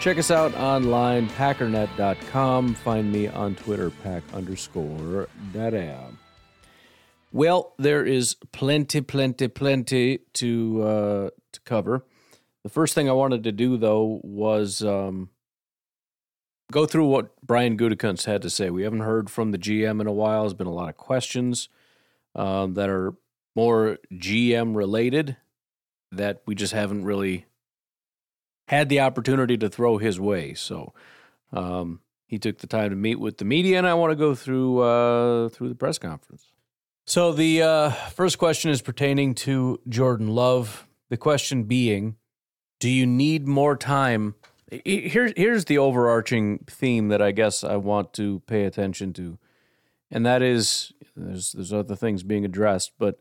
Check us out online, packernet.com. Find me on Twitter, pack underscore data. Well, there is plenty, plenty, plenty to uh, to cover. The first thing I wanted to do, though, was um, go through what Brian Gutekunst had to say. We haven't heard from the GM in a while. There's been a lot of questions um, that are more GM related that we just haven't really had the opportunity to throw his way. So um, he took the time to meet with the media, and I want to go through uh, through the press conference. So the uh, first question is pertaining to Jordan Love. The question being, do you need more time? Here's here's the overarching theme that I guess I want to pay attention to, and that is there's there's other things being addressed, but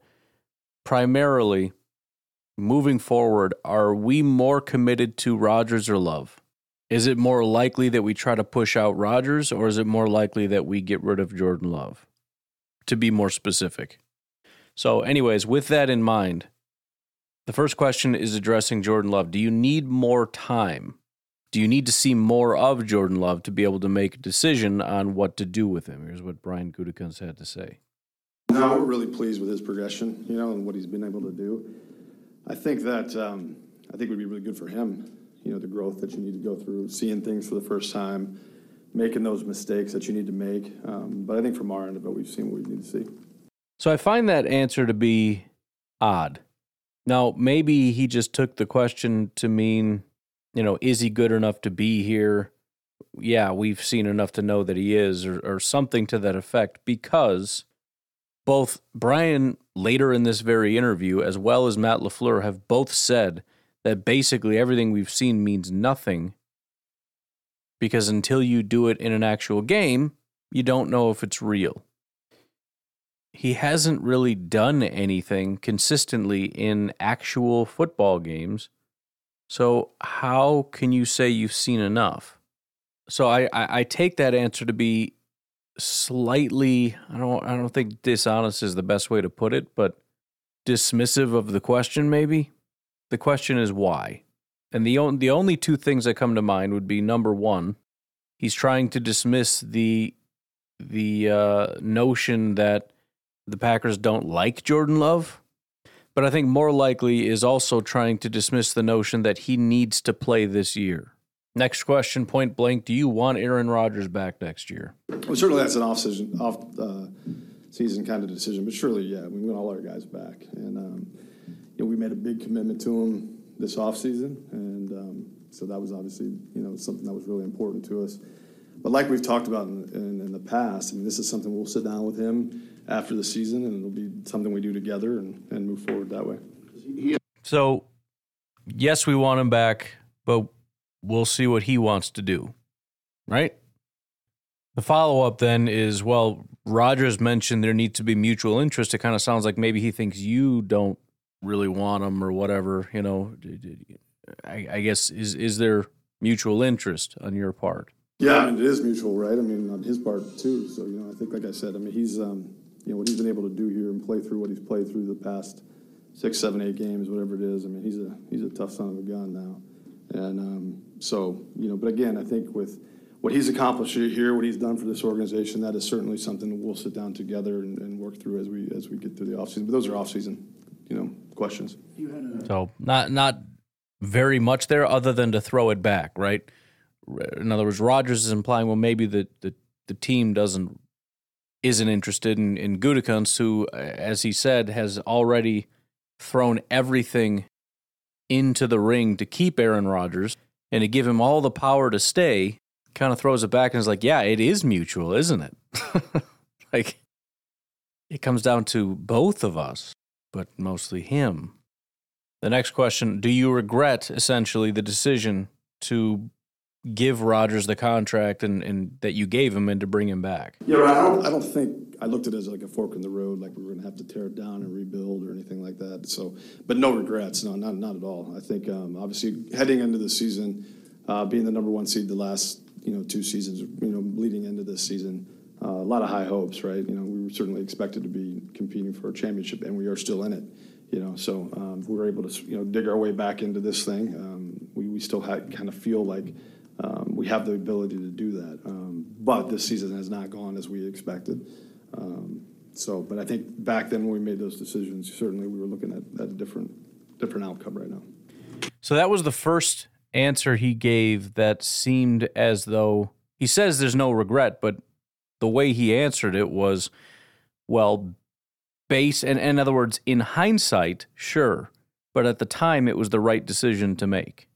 primarily moving forward, are we more committed to Rodgers or Love? Is it more likely that we try to push out Rodgers, or is it more likely that we get rid of Jordan Love? To be more specific. So, anyways, with that in mind, the first question is addressing Jordan Love. Do you need more time? Do you need to see more of Jordan Love to be able to make a decision on what to do with him? Here's what Brian Gutekunst had to say. No, we're really pleased with his progression, you know, and what he's been able to do. I think that um, I think would be really good for him, you know, the growth that you need to go through, seeing things for the first time, making those mistakes that you need to make. Um, but I think from our end of it, we've seen what we need to see. So I find that answer to be odd. Now, maybe he just took the question to mean you know, is he good enough to be here? Yeah, we've seen enough to know that he is, or, or something to that effect, because both Brian later in this very interview, as well as Matt LaFleur, have both said that basically everything we've seen means nothing because until you do it in an actual game, you don't know if it's real. He hasn't really done anything consistently in actual football games so how can you say you've seen enough? So I, I, I take that answer to be slightly I don't I don't think dishonest is the best way to put it, but dismissive of the question maybe. The question is why. And the on, the only two things that come to mind would be number 1, he's trying to dismiss the the uh, notion that the Packers don't like Jordan Love but I think more likely is also trying to dismiss the notion that he needs to play this year. Next question, point blank: Do you want Aaron Rodgers back next year? Well, certainly that's an off season, off uh, season kind of decision, but surely, yeah, we want all our guys back, and um, you know, we made a big commitment to him this off season, and um, so that was obviously you know something that was really important to us. But like we've talked about in, in, in the past, I mean, this is something we'll sit down with him after the season, and it'll be something we do together and, and move forward that way. So, yes, we want him back, but we'll see what he wants to do, right? The follow up then is well, Rodgers mentioned there needs to be mutual interest. It kind of sounds like maybe he thinks you don't really want him or whatever. You know, I, I guess is is there mutual interest on your part? Yeah, I mean, it is mutual, right? I mean, on his part too. So you know, I think, like I said, I mean, he's um, you know what he's been able to do here and play through what he's played through the past six, seven, eight games, whatever it is. I mean, he's a he's a tough son of a gun now, and um, so you know. But again, I think with what he's accomplished here, what he's done for this organization, that is certainly something that we'll sit down together and, and work through as we as we get through the offseason. But those are offseason, you know, questions. So not not very much there, other than to throw it back, right? In other words, Rodgers is implying, well, maybe the the, the team doesn't isn't interested in in Gutekunst, who, as he said, has already thrown everything into the ring to keep Aaron Rodgers and to give him all the power to stay. Kind of throws it back and is like, yeah, it is mutual, isn't it? like it comes down to both of us, but mostly him. The next question Do you regret essentially the decision to give Rodgers the contract and, and that you gave him and to bring him back? Yeah, I don't, I don't think I looked at it as like a fork in the road, like we were going to have to tear it down and rebuild or anything like that. So, but no regrets, no, not not at all. I think um, obviously heading into the season, uh, being the number one seed the last you know two seasons, you know leading into this season, uh, a lot of high hopes, right? You know, we were certainly expected to be competing for a championship, and we are still in it. You know, so um, we were able to you know dig our way back into this thing. Um, we we still had, kind of feel like um, we have the ability to do that. Um, but this season has not gone as we expected. Um, so, but I think back then when we made those decisions, certainly we were looking at, at a different different outcome right now. So that was the first answer he gave that seemed as though he says there's no regret, but the way he answered it was, well, base and in other words, in hindsight, sure, but at the time it was the right decision to make,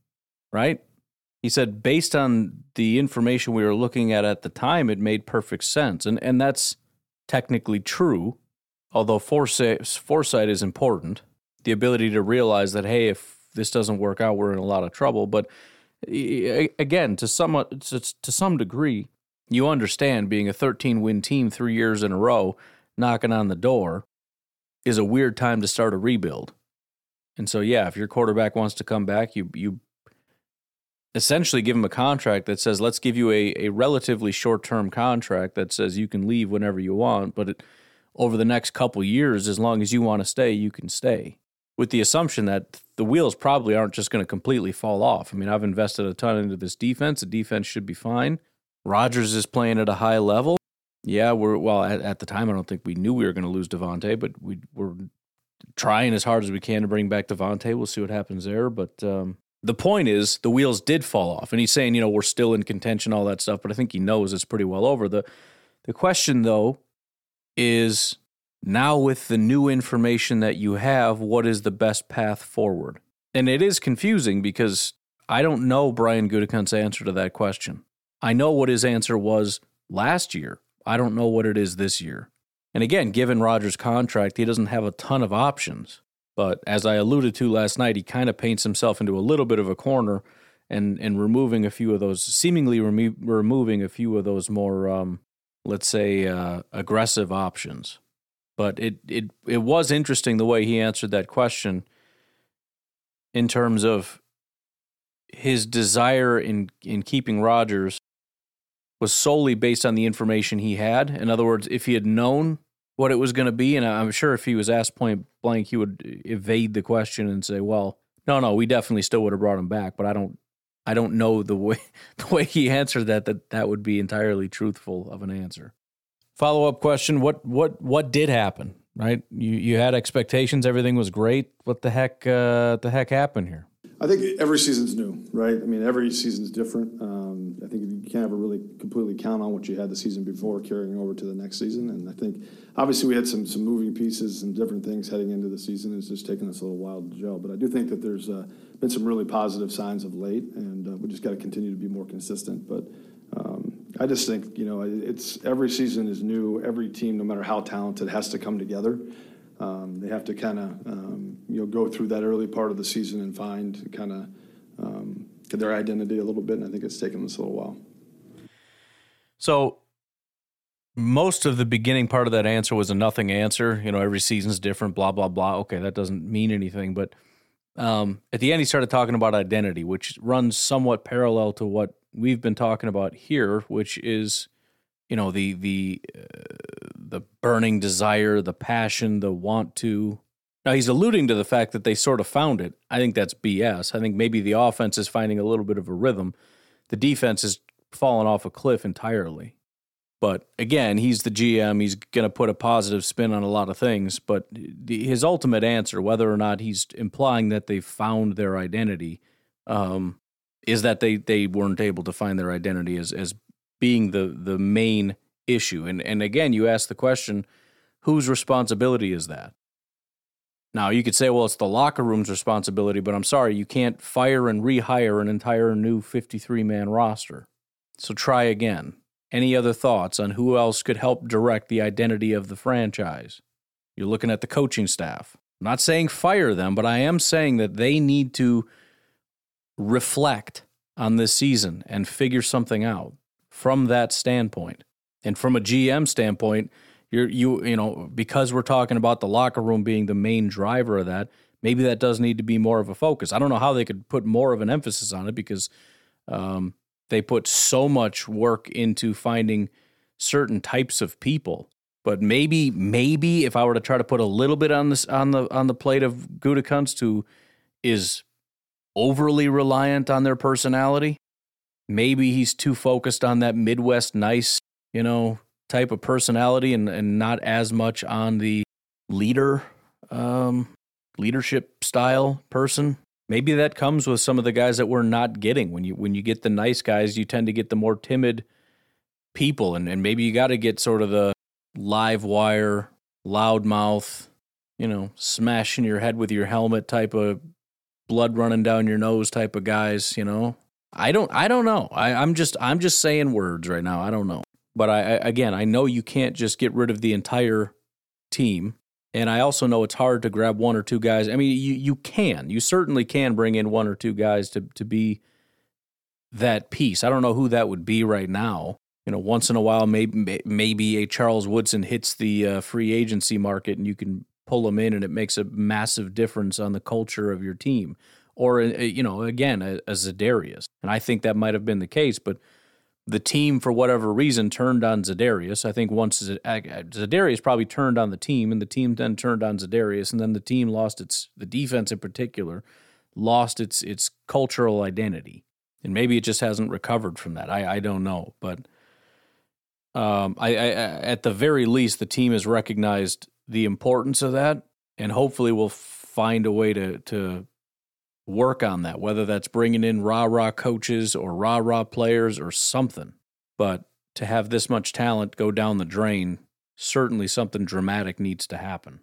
right? He said, based on the information we were looking at at the time, it made perfect sense. And, and that's technically true, although foresight, foresight is important. The ability to realize that, hey, if this doesn't work out, we're in a lot of trouble. But again, to some, to, some degree, you understand being a 13 win team three years in a row, knocking on the door, is a weird time to start a rebuild. And so, yeah, if your quarterback wants to come back, you you essentially give him a contract that says, let's give you a, a relatively short term contract that says you can leave whenever you want, but it, over the next couple years, as long as you want to stay, you can stay. With the assumption that the wheels probably aren't just going to completely fall off. I mean, I've invested a ton into this defense. The defense should be fine. Rodgers is playing at a high level. Yeah, we're well at, at the time. I don't think we knew we were going to lose Davante, but we we're trying as hard as we can to bring back Davante. We'll see what happens there. But um, the point is the wheels did fall off. And he's saying you know we're still in contention all that stuff but i think he knows it's pretty well over. The the question though is now with the new information that you have what is the best path forward? And it is confusing because i don't know brian gutekunst's answer to that question. I know what his answer was last year. I don't know what it is this year. And again given rodgers contract he doesn't have a ton of options but as I alluded to last night, he kind of paints himself into a little bit of a corner and, and removing a few of those, seemingly remo- removing a few of those more, um, let's say, uh, aggressive options. But it, it, it was interesting the way he answered that question in terms of his desire in, in keeping Rodgers was solely based on the information he had. In other words, if he had known what it was going to be. And I'm sure if he was asked point blank, he would evade the question and say, "Well, no, no, we definitely still would have brought him back." But I don't, I don't know the way the way he answered that that that would be entirely truthful of an answer. Follow up question: What what what did happen? Right, you you had expectations, everything was great. What the heck? Uh, the heck happened here? I think every season's new, right? I mean, every season's different. Um, I think you can't ever really completely count on what you had the season before carrying over to the next season. And I think obviously we had some some moving pieces and different things heading into the season. It's just taken us a little while to gel. But I do think that there's uh, been some really positive signs of late, and uh, we just got to continue to be more consistent. But um, I just think you know it's every season is new. Every team, no matter how talented, has to come together. Um, they have to kind of um, you know go through that early part of the season and find kind of um, their identity a little bit. And I think it's taken us a little while. So most of the beginning part of that answer was a nothing answer. You know, every season's different. Blah blah blah. Okay, that doesn't mean anything. But um, at the end, he started talking about identity, which runs somewhat parallel to what we've been talking about here, which is you know the the uh, the burning desire, the passion, the want to Now he's alluding to the fact that they sort of found it. I think that's BS. I think maybe the offense is finding a little bit of a rhythm. The defense is fallen off a cliff entirely. But again, he's the GM. He's going to put a positive spin on a lot of things. But his ultimate answer, whether or not he's implying that they found their identity, um, is that they they weren't able to find their identity as as being the the main issue. And and again, you ask the question, whose responsibility is that? Now, you could say, well, it's the locker room's responsibility, but I'm sorry, you can't fire and rehire an entire new 53 man roster. So try again. Any other thoughts on who else could help direct the identity of the franchise? You're looking at the coaching staff. I'm not saying fire them, but I am saying that they need to reflect on this season and figure something out from that standpoint. And from a GM standpoint, you're you you know because we're talking about the locker room being the main driver of that maybe that does need to be more of a focus i don't know how they could put more of an emphasis on it because um, they put so much work into finding certain types of people but maybe maybe if i were to try to put a little bit on this on the on the plate of Gutekunst who is overly reliant on their personality maybe he's too focused on that midwest nice you know type of personality and, and not as much on the leader um, leadership style person. Maybe that comes with some of the guys that we're not getting. When you when you get the nice guys, you tend to get the more timid people, and, and maybe you got to get sort of the live wire, loudmouth, you know, smashing your head with your helmet type of blood running down your nose type of guys. You know, I don't I don't know. I, I'm just I'm just saying words right now. I don't know. But I, I again, I know you can't just get rid of the entire team. And I also know it's hard to grab one or two guys. I mean, you you can. You certainly can bring in one or two guys to to be that piece. I don't know who that would be right now. You know, once in a while, maybe maybe a Charles Woodson hits the uh, free agency market, and you can pull him in, and it makes a massive difference on the culture of your team. Or uh, you know, again, a, a Za'Darius, and I think that might have been the case, but the team, for whatever reason, turned on Za'Darius. I think once Za'Darius probably turned on the team, and the team then turned on Za'Darius, and then the team lost its the defense in particular lost its its cultural identity, and maybe it just hasn't recovered from that. I I don't know, but um, I, I at the very least, the team has recognized the importance of that, and hopefully will find a way to to work on that, whether that's bringing in rah rah coaches or rah rah players or something. But to have this much talent go down the drain, certainly something dramatic needs to happen.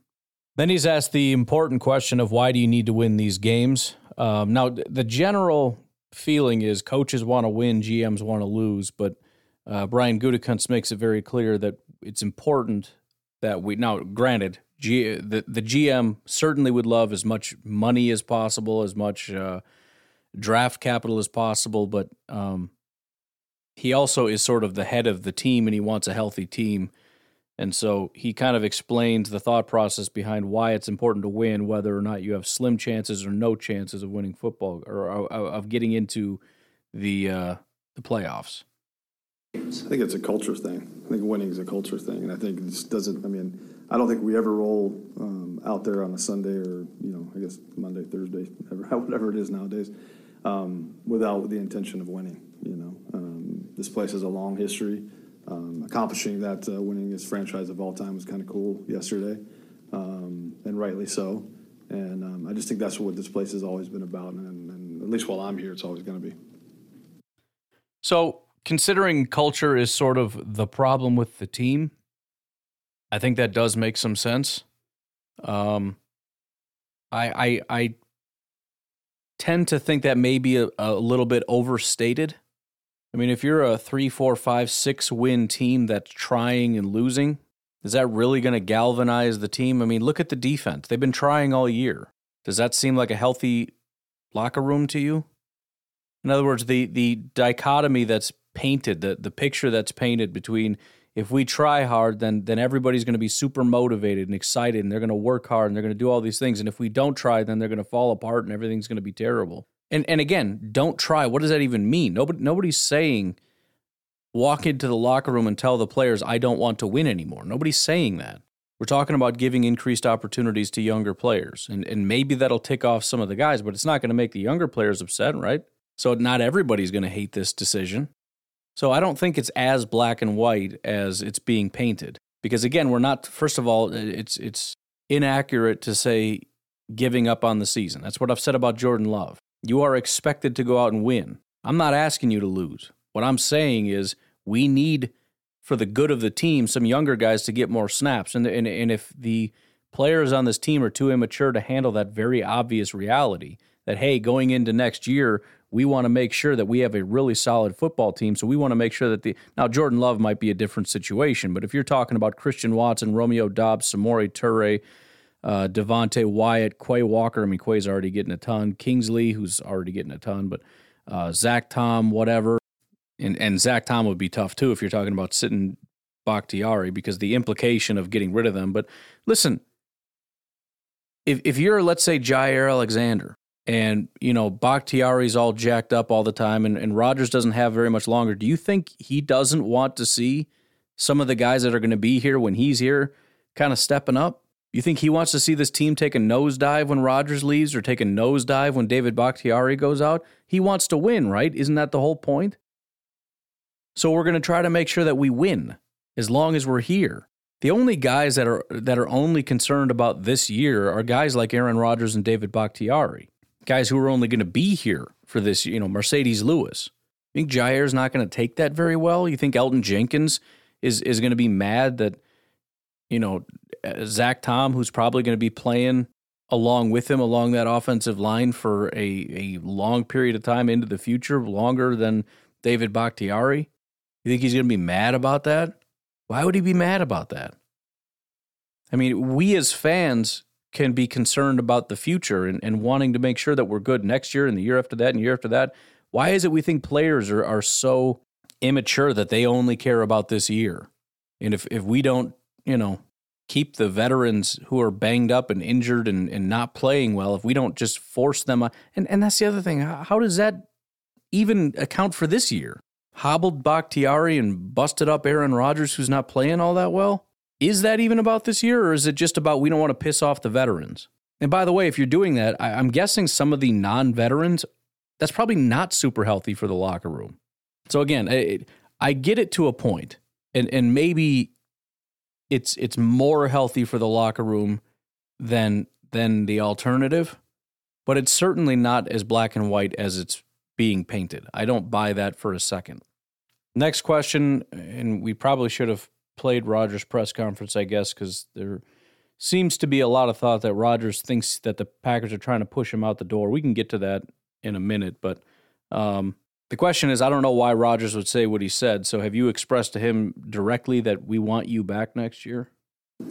Then he's asked the important question of why do you need to win these games? Um, now, the general feeling is coaches want to win, GMs want to lose, but uh, Brian Gutekunst makes it very clear that it's important that we now, granted, G, the the GM certainly would love as much money as possible, as much uh, draft capital as possible, but um, he also is sort of the head of the team, and he wants a healthy team. And so he kind of explains the thought process behind why it's important to win, whether or not you have slim chances or no chances of winning football or, of getting into the uh, the playoffs. I think it's a culture thing. I think winning is a culture thing, and I think this doesn't. I mean, I don't think we ever roll um, out there on a Sunday or you know, I guess Monday, Thursday, whatever, whatever it is nowadays, um, without the intention of winning. You know, um, this place has a long history. Um, accomplishing that uh, winning this franchise of all time was kind of cool yesterday, um, and rightly so. And um, I just think that's what this place has always been about, and, and at least while I'm here, it's always going to be. So considering culture is sort of the problem with the team, I think that does make some sense. Um, I I I tend to think that may be a, a little bit overstated. I mean, if you're a three, four, five, six win team that's trying and losing, is that really going to galvanize the team? I mean, look at the defense. They've been trying all year. Does that seem like a healthy locker room to you? In other words, the the dichotomy that's painted, the the picture that's painted between if we try hard, then then everybody's going to be super motivated and excited, and they're going to work hard and they're going to do all these things. And if we don't try, then they're going to fall apart and everything's going to be terrible. And and again, don't try. What does that even mean? Nobody nobody's saying walk into the locker room and tell the players I don't want to win anymore. Nobody's saying that. We're talking about giving increased opportunities to younger players. And, and maybe that'll tick off some of the guys, but it's not going to make the younger players upset, right? So not everybody's going to hate this decision. So I don't think it's as black and white as it's being painted. Because again, we're not first of all, it's it's inaccurate to say giving up on the season. That's what I've said about Jordan Love. You are expected to go out and win. I'm not asking you to lose. What I'm saying is we need for the good of the team, some younger guys to get more snaps. And, and, and if the players on this team are too immature to handle that very obvious reality that, hey, going into next year, we want to make sure that we have a really solid football team. So we want to make sure that the now Jordan Love might be a different situation, but if you're talking about Christian Watson, Romeo Doubs, Samori Toure, uh, Devonte Wyatt, Quay Walker, I mean Quay's already getting a ton, Kingsley, who's already getting a ton, but uh, Zach Tom, whatever, and and Zach Tom would be tough too if you're talking about sitting Bakhtiari because the implication of getting rid of them. But listen, if if you're let's say Jaire Alexander and you know Bakhtiari's all jacked up all the time and, and Rodgers doesn't have very much longer, do you think he doesn't want to see some of the guys that are going to be here when he's here kind of stepping up? You think he wants to see this team take a nosedive when Rodgers leaves or take a nosedive when David Bakhtiari goes out? He wants to win, right? Isn't that the whole point? So we're going to try to make sure that we win as long as we're here. The only guys that are that are only concerned about this year are guys like Aaron Rodgers and David Bakhtiari, guys who are only going to be here for this. You know, Marcedes Lewis. You think Jaire's not going to take that very well? You think Elgton Jenkins is is going to be mad that you know Zach Tom, who's probably going to be playing along with him along that offensive line for a a long period of time into the future, longer than David Bakhtiari? You think he's going to be mad about that? Why would he be mad about that? I mean, we as fans can be concerned about the future and, and wanting to make sure that we're good next year and the year after that and year after that. Why is it we think players are, are so immature that they only care about this year? And if, if we don't, you know, keep the veterans who are banged up and injured and, and not playing well, if we don't just force them, and, and that's the other thing, how, does that even account for this year? hobbled Bakhtiari and busted up Aaron Rodgers, who's not playing all that well? Is that even about this year, or is it just about we don't want to piss off the veterans? And by the way, if you're doing that, I, am guessing some of the non veterans, that's probably not super healthy for the locker room. So again, I, I get it to a point, and, and maybe it's it's more healthy for the locker room than than the alternative, but it's certainly not as black and white as it's being painted. I don't buy that for a second. Next question, and we probably should have played Rodgers' press conference, I guess, because there seems to be a lot of thought that Rodgers thinks that the Packers are trying to push him out the door. We can get to that in a minute, but um, the question is, I don't know why Rodgers would say what he said. So, have you expressed to him directly that we want you back next year?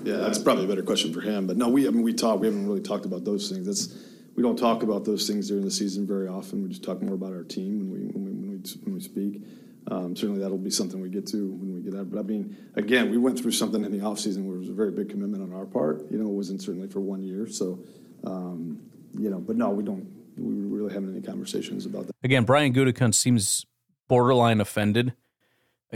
Yeah, that's probably a better question for him. But no, we I mean we talk. We haven't really talked about those things. That's we don't talk about those things during the season very often. We just talk more about our team when we when we when we, when we speak. Um, certainly, that'll be something we get to when we get that. But I mean, again, we went through something in the offseason where it was a very big commitment on our part. You know, it wasn't certainly for one year. So, um, you know, but no, we don't. We really haven't any conversations about that. Again, Brian Gutekunst seems borderline offended.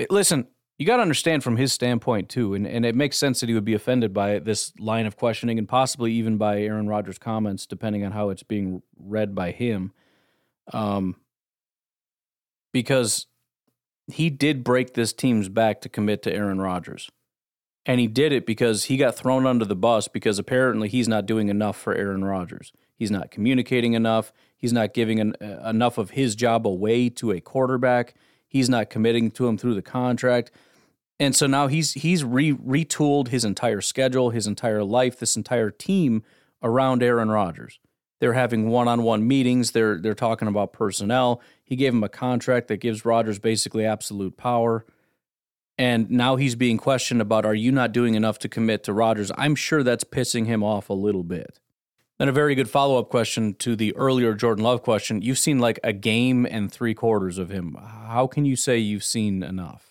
Listen, you got to understand from his standpoint too, and, and it makes sense that he would be offended by this line of questioning and possibly even by Aaron Rodgers' comments, depending on how it's being read by him. Um, because he did break this team's back to commit to Aaron Rodgers. And he did it because he got thrown under the bus because apparently he's not doing enough for Aaron Rodgers. He's not communicating enough. He's not giving an, uh, enough of his job away to a quarterback. He's not committing to him through the contract. And so now he's he's re, retooled his entire schedule, his entire life, this entire team around Aaron Rodgers. They're having one-on-one meetings. They're they're talking about personnel. He gave him a contract that gives Rodgers basically absolute power. And now he's being questioned about are you not doing enough to commit to Rodgers? I'm sure that's pissing him off a little bit. Then a very good follow-up question to the earlier Jordan Love question. You've seen like a game and three quarters of him. How can you say you've seen enough?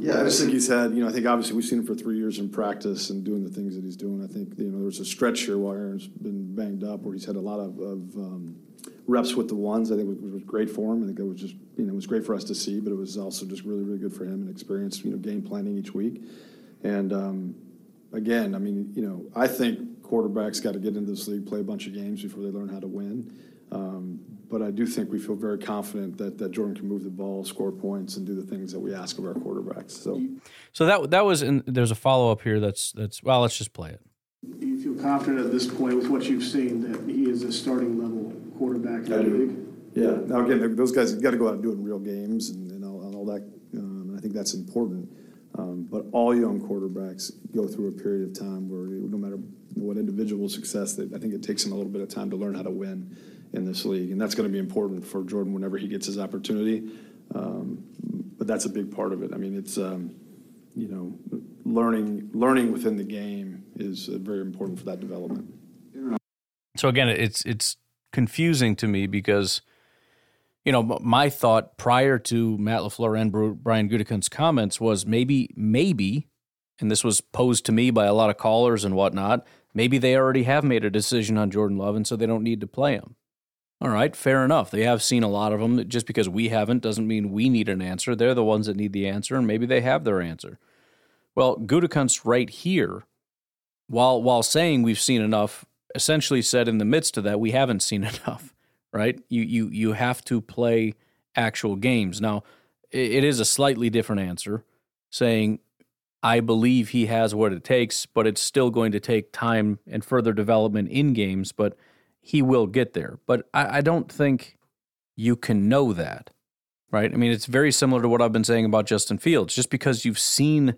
Yeah, I just think he's had, you know, I think obviously we've seen him for three years in practice and doing the things that he's doing. I think, you know, there's a stretch here where Aaron's been banged up where he's had a lot of, of um, reps with the ones. I think it was great for him. I think it was just, you know, it was great for us to see, but it was also just really, really good for him and experience, you know, game planning each week. And, um, again, I mean, you know, I think quarterbacks got to get into this league, play a bunch of games before they learn how to win. Um, but I do think we feel very confident that, that Jordan can move the ball, score points, and do the things that we ask of our quarterbacks. So, so that that was. In, there's a follow up here. That's that's. Well, let's just play it. You feel confident at this point with what you've seen that he is a starting level quarterback in the league? Yeah. Now again, those guys got to go out and do it in real games and, and all, and all that. Um, and I think that's important. Um, but all young quarterbacks go through a period of time where no matter what individual success, they, I think it takes them a little bit of time to learn how to win in this league, and that's going to be important for Jordan whenever he gets his opportunity. Um, but that's a big part of it. I mean, it's um, you know, learning learning within the game is uh, very important for that development. So again, it's it's confusing to me because you know my thought prior to Matt LaFleur and Brian Gutekunst's comments was maybe maybe, and this was posed to me by a lot of callers and whatnot. Maybe they already have made a decision on Jordan Love, and so they don't need to play him. All right, fair enough. They have seen a lot of them. Just because we haven't doesn't mean we need an answer. They're the ones that need the answer, and maybe they have their answer. Well, Gutekunst right here, while while saying we've seen enough, essentially said in the midst of that we haven't seen enough. Right? You you you have to play actual games. Now, it is a slightly different answer, saying I believe he has what it takes, but it's still going to take time and further development in games. But he will get there. But I, I don't think you can know that, right? I mean, it's very similar to what I've been saying about Justin Fields. Just because you've seen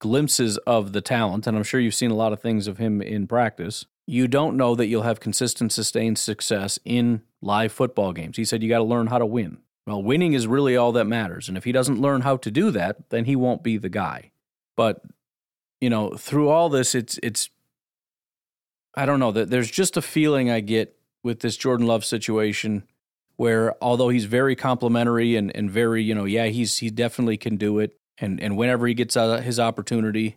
glimpses of the talent, and I'm sure you've seen a lot of things of him in practice, you don't know that you'll have consistent, sustained success in live football games. He said you got to learn how to win. Well, winning is really all that matters. And if he doesn't learn how to do that, then he won't be the guy. But, you know, through all this, it's, it's, I don't know that there's just a feeling I get with this Jordan Love situation where although he's very complimentary and, and very, you know, yeah, he's he definitely can do it. And and whenever he gets uh, his opportunity,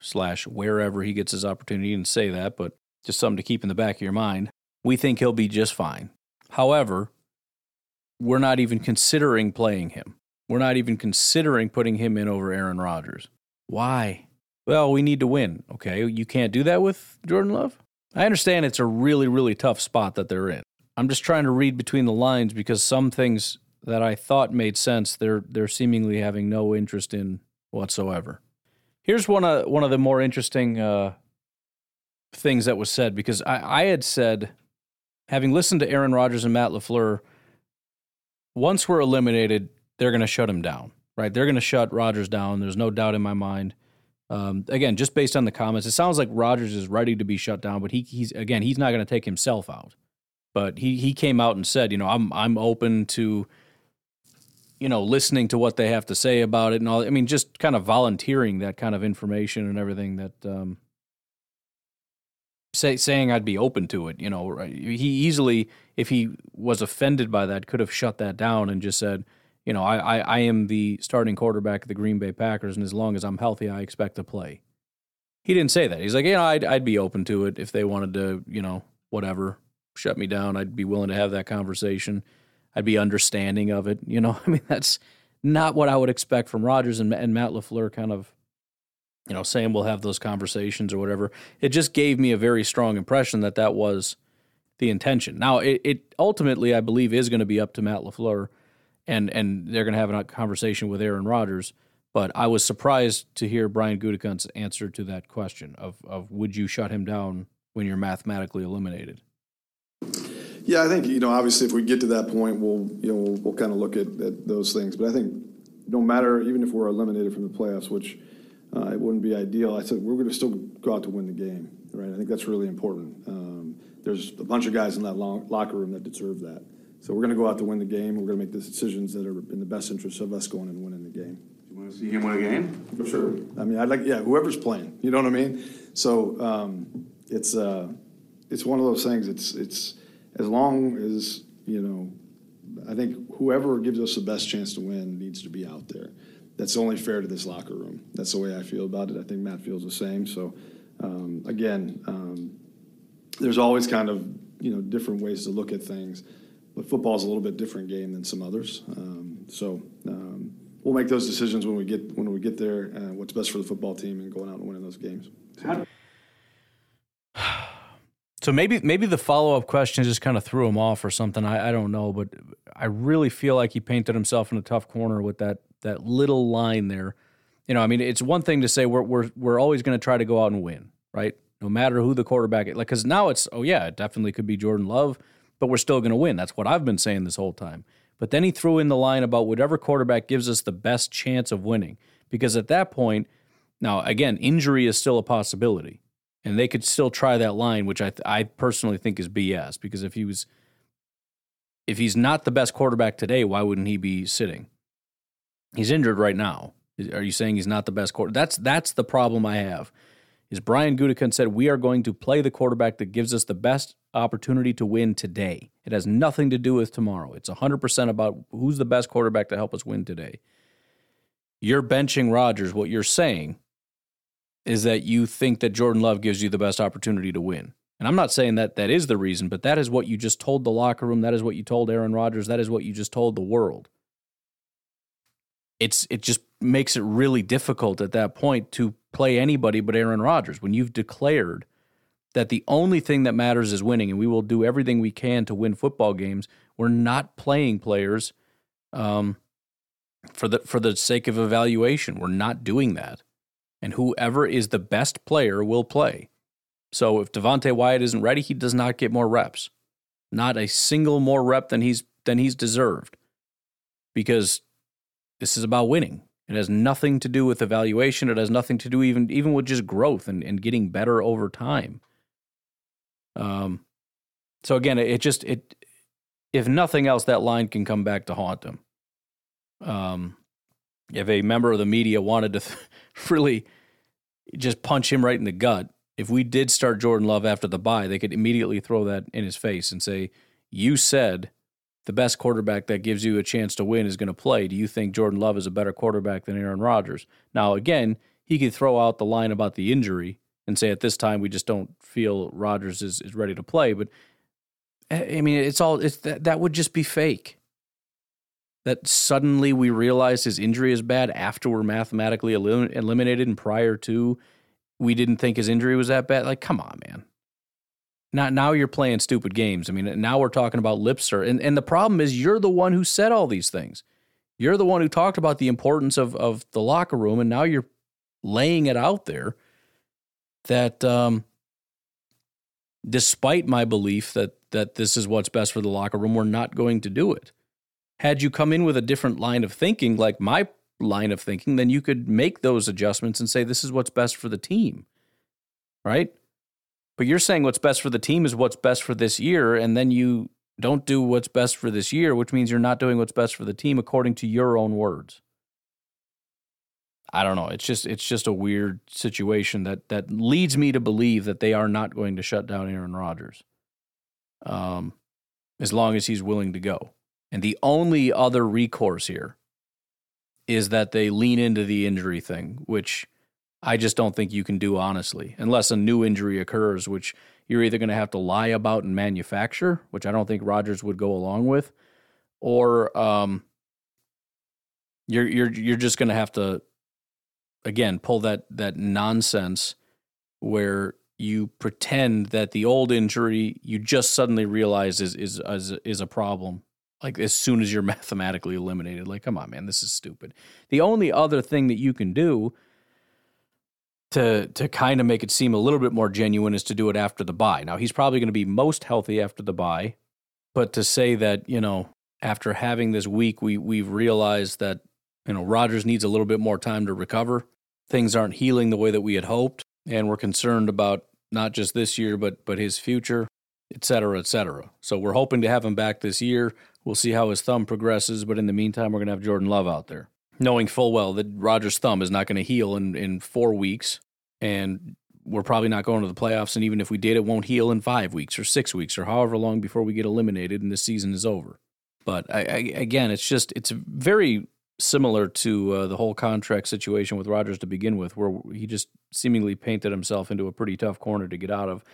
slash wherever he gets his opportunity, and say that, but just something to keep in the back of your mind. We think he'll be just fine. However, we're not even considering playing him. We're not even considering putting him in over Aaron Rodgers. Why? Well, we need to win. Okay, you can't do that with Jordan Love? I understand it's a really, really tough spot that they're in. I'm just trying to read between the lines because some things that I thought made sense, they're they're seemingly having no interest in whatsoever. Here's one of one of the more interesting uh, things that was said because I, I had said, having listened to Aaron Rodgers and Matt LaFleur, once we're eliminated, they're going to shut him down. Right? They're going to shut Rodgers down. There's no doubt in my mind. Um, again, just based on the comments, it sounds like Rodgers is ready to be shut down, but he, he's again he's not going to take himself out. But he he came out and said, you know, I'm I'm open to, you know, listening to what they have to say about it and all. I mean, just kind of volunteering that kind of information and everything that. Um, say, saying I'd be open to it, you know, he easily, if he was offended by that, could have shut that down and just said, you know, I, I, I am the starting quarterback of the Green Bay Packers, and as long as I'm healthy, I expect to play. He didn't say that. He's like, you know, I'd, I'd be open to it if they wanted to, you know, whatever, shut me down. I'd be willing to have that conversation. I'd be understanding of it. You know, I mean, that's not what I would expect from Rodgers and, and Matt LaFleur kind of, you know, saying we'll have those conversations or whatever. It just gave me a very strong impression that that was the intention. Now, it, it ultimately, I believe, is going to be up to Matt LaFleur and and they're going to have a conversation with Aaron Rodgers. But I was surprised to hear Brian Gutekunst's answer to that question of of would you shut him down when you're mathematically eliminated? Yeah, I think you know obviously if we get to that point, we'll you know we'll, we'll kind of look at, at, those things. But I think no matter even if we're eliminated from the playoffs, which uh, it wouldn't be ideal. I said we're going to still go out to win the game, right? I think that's really important. Um, there's a bunch of guys in that long, locker room that deserve that. So we're going to go out to win the game. We're going to make the decisions that are in the best interest of us going and winning the game. You want to see him win a game? For sure. I mean, I'd like, yeah, whoever's playing. You know what I mean? So um, it's uh, it's one of those things. It's it's as long as you know. I think whoever gives us the best chance to win needs to be out there. That's only fair to this locker room. That's the way I feel about it. I think Matt feels the same. So um, again, um, there's always kind of you know different ways to look at things but football is a little bit different game than some others. Um, so, um, we'll make those decisions when we get when we get there. Uh, what's best for the football team and going out and winning those games. So. So maybe maybe the follow up question just kind of threw him off or something. I, I don't know, but I really feel like he painted himself in a tough corner with that that little line there. You know, I mean, it's one thing to say we're we're we're always going to try to go out and win, right? No matter who the quarterback is. Like, because now it's oh yeah, it definitely could be Jordan Love, but we're still going to win. That's what I've been saying this whole time. But then he threw in the line about whatever quarterback gives us the best chance of winning, because at that point, now again, injury is still a possibility and they could still try that line, which I th- I personally think is BS. Because if he was, if he's not the best quarterback today, why wouldn't he be sitting? He's injured right now. Are you saying he's not the best quarterback? That's that's the problem I have. Is Brian Gutekunst said we are going to play the quarterback that gives us the best opportunity to win today. It has nothing to do with tomorrow. It's 100% about who's the best quarterback to help us win today. You're benching Rodgers. What you're saying is that you think that Jordan Love gives you the best opportunity to win. And I'm not saying that that is the reason, but that is what you just told the locker room. That is what you told Aaron Rodgers. That is what you just told the world. It's it just makes it really difficult at that point to play anybody but Aaron Rodgers when you've declared that the only thing that matters is winning, and we will do everything we can to win football games. We're not playing players um, for the for the sake of evaluation. We're not doing that and whoever is the best player will play. So if Devonte Wyatt isn't ready, he does not get more reps. Not a single more rep than he's than he's deserved. Because this is about winning. It has nothing to do with evaluation. It has nothing to do even even with just growth and, and getting better over time. Um so again, it, it just it if nothing else, that line can come back to haunt them. Um if a member of the media wanted to th- really just punch him right in the gut, if we did start Jordan Love after the bye, they could immediately throw that in his face and say, You said the best quarterback that gives you a chance to win is going to play. Do you think Jordan Love is a better quarterback than Aaron Rodgers? Now, again, he could throw out the line about the injury and say at this time we just don't feel Rodgers is, is ready to play. But eh, I mean, it's all it's that, that would just be fake that suddenly we realize his injury is bad after we're mathematically elim- eliminated and prior to we didn't think his injury was that bad. Like, come on, man. Now, now you're playing stupid games. I mean, now we're talking about lip service. And, and the problem is you're the one who said all these things. You're the one who talked about the importance of, of the locker room, and now you're laying it out there that um, despite my belief that that this is what's best for the locker room, we're not going to do it. Had you come in with a different line of thinking, like my line of thinking, then you could make those adjustments and say, this is what's best for the team. Right? But you're saying what's best for the team is what's best for this year. And then you don't do what's best for this year, which means you're not doing what's best for the team according to your own words. I don't know. It's just it's just a weird situation that that leads me to believe that they are not going to shut down Aaron Rodgers. Um, as long as he's willing to go. And the only other recourse here is that they lean into the injury thing, which I just don't think you can do honestly, unless a new injury occurs, which you're either going to have to lie about and manufacture, which I don't think Rodgers would go along with, or um, you're you're you're just going to have to again pull that that nonsense where you pretend that the old injury you just suddenly realize is is is, is a problem like as soon as you're mathematically eliminated. Like, come on, man, this is stupid. The only other thing that you can do to to kind of make it seem a little bit more genuine is to do it after the bye. Now he's probably going to be most healthy after the bye, but to say that you know after having this week we we've realized that you know Rodgers needs a little bit more time to recover. Things aren't healing the way that we had hoped, and we're concerned about not just this year but but his future, et cetera, et cetera. So we're hoping to have him back this year. We'll see how his thumb progresses, but in the meantime, we're going to have Jordan Love out there, knowing full well that Rodgers' thumb is not going to heal in, in four weeks, and we're probably not going to the playoffs. And even if we did, it won't heal in five weeks or six weeks or however long before we get eliminated and the season is over. But I, I, again, it's just it's very similar to uh, the whole contract situation with Rodgers to begin with, where he just seemingly painted himself into a pretty tough corner to get out of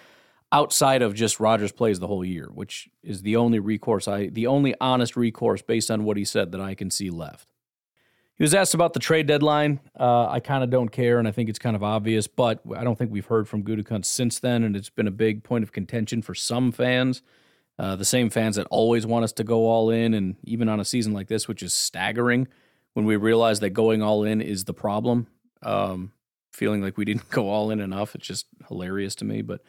outside of just Rodgers plays the whole year, which is the only recourse I the only honest recourse based on what he said that I can see left. He was asked about the trade deadline. Uh, I kind of don't care, and I think it's kind of obvious, but I don't think we've heard from Gutekunst since then, and it's been a big point of contention for some fans. Uh, the same fans that always want us to go all in, and even on a season like this, which is staggering, when we realize that going all in is the problem. Um, feeling like we didn't go all in enough, it's just hilarious to me. But,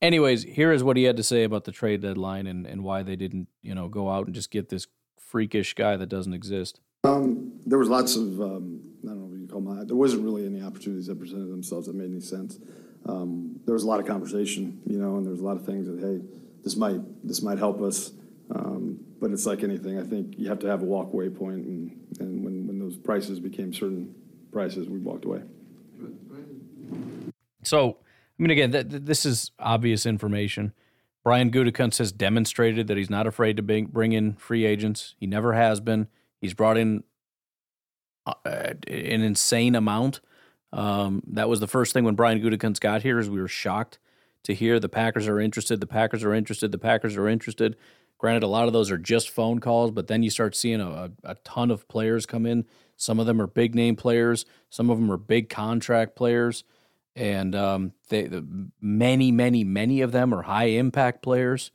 anyways, here is what he had to say about the trade deadline and, and why they didn't, you know, go out and just get this freakish guy that doesn't exist. Um, there was lots of, um, I don't know what you call my, there wasn't really any opportunities that presented themselves that made any sense. Um, there was a lot of conversation, you know, and there was a lot of things that, hey, this might, this might help us. Um, but it's like anything. I think you have to have a walkaway point, and, and when, when those prices became certain prices, we walked away. So, I mean, again, th- th- this is obvious information. Brian Gutekunst has demonstrated that he's not afraid to bring, bring in free agents. He never has been. He's brought in uh, an insane amount. Um, that was the first thing when Brian Gutekunst got here is we were shocked to hear the Packers are interested, the Packers are interested, the Packers are interested. Granted, a lot of those are just phone calls, but then you start seeing a, a, ton of players come in. Some of them are big name players, some of them are big contract players, and um, they, the, many, many, many of them are high impact players,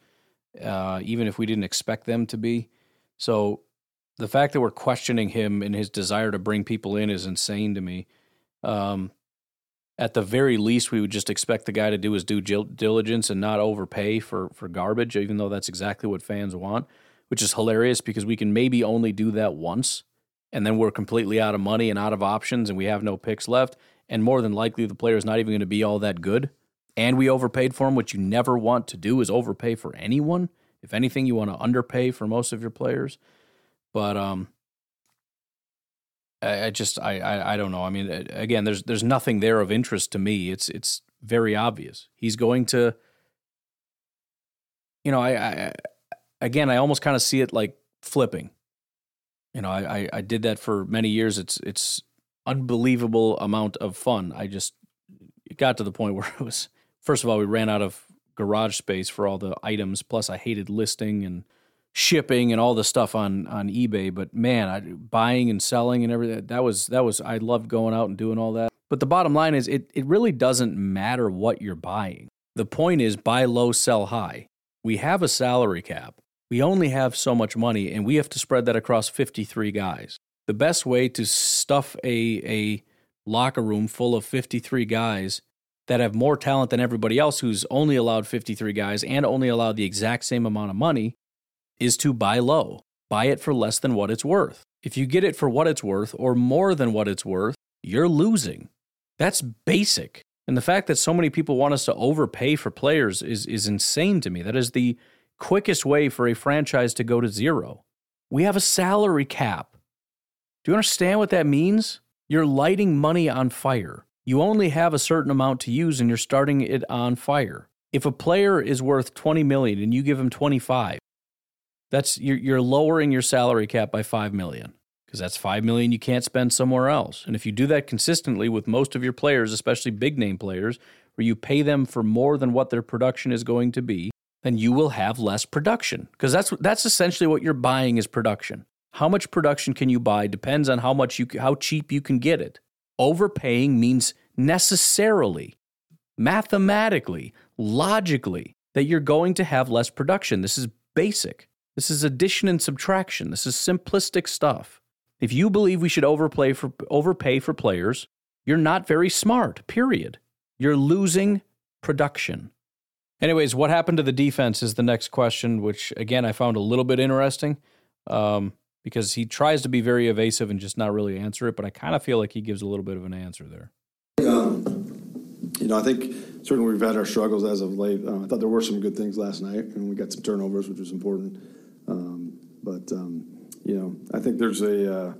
uh, even if we didn't expect them to be. So the fact that we're questioning him and his desire to bring people in is insane to me. Um, at the very least, we would just expect the guy to do his due diligence and not overpay for for garbage, even though that's exactly what fans want, which is hilarious because we can maybe only do that once, and then we're completely out of money and out of options, and we have no picks left, and more than likely the player is not even going to be all that good, and we overpaid for him, which you never want to do is overpay for anyone. If anything, you want to underpay for most of your players. But um, I, I just I, I I don't know. I mean, again, there's there's nothing there of interest to me. It's it's very obvious. He's going to, you know, I, I again, I almost kind of see it like flipping. You know, I, I I did that for many years. It's it's unbelievable amount of fun. I just it got to the point where it was first of all we ran out of garage space for all the items. Plus, I hated listing and shipping and all the stuff on on eBay. But man, I, buying and selling and everything that was that was I loved going out and doing all that. But the bottom line is it it really doesn't matter what you're buying. The point is buy low, sell high. We have a salary cap. We only have so much money and we have to spread that across 53 guys. The best way to stuff a a locker room full of 53 guys that have more talent than everybody else who's only allowed 53 guys and only allowed the exact same amount of money is to buy low. Buy it for less than what it's worth. If you get it for what it's worth or more than what it's worth, you're losing. That's basic. And the fact that so many people want us to overpay for players is, is insane to me. That is the quickest way for a franchise to go to zero. We have a salary cap. Do you understand what that means? You're lighting money on fire. You only have a certain amount to use and you're starting it on fire. If a player is worth 20 million and you give him 25, that's you're, you're lowering your salary cap by 5 million because that's 5 million you can't spend somewhere else. And if you do that consistently with most of your players, especially big name players, where you pay them for more than what their production is going to be, then you will have less production because that's that's essentially what you're buying is production. How much production can you buy depends on how much you how cheap you can get it. Overpaying means necessarily mathematically, logically that you're going to have less production. This is basic. This is addition and subtraction. This is simplistic stuff. If you believe we should overplay for overpay for players, you're not very smart. Period. You're losing production. Anyways, what happened to the defense is the next question, which again I found a little bit interesting um, because he tries to be very evasive and just not really answer it, but I kind of feel like he gives a little bit of an answer there. You know, I think certainly we've had our struggles as of late. Uh, I thought there were some good things last night, and we got some turnovers, which was important. Um, but um, you know, I think there's a uh,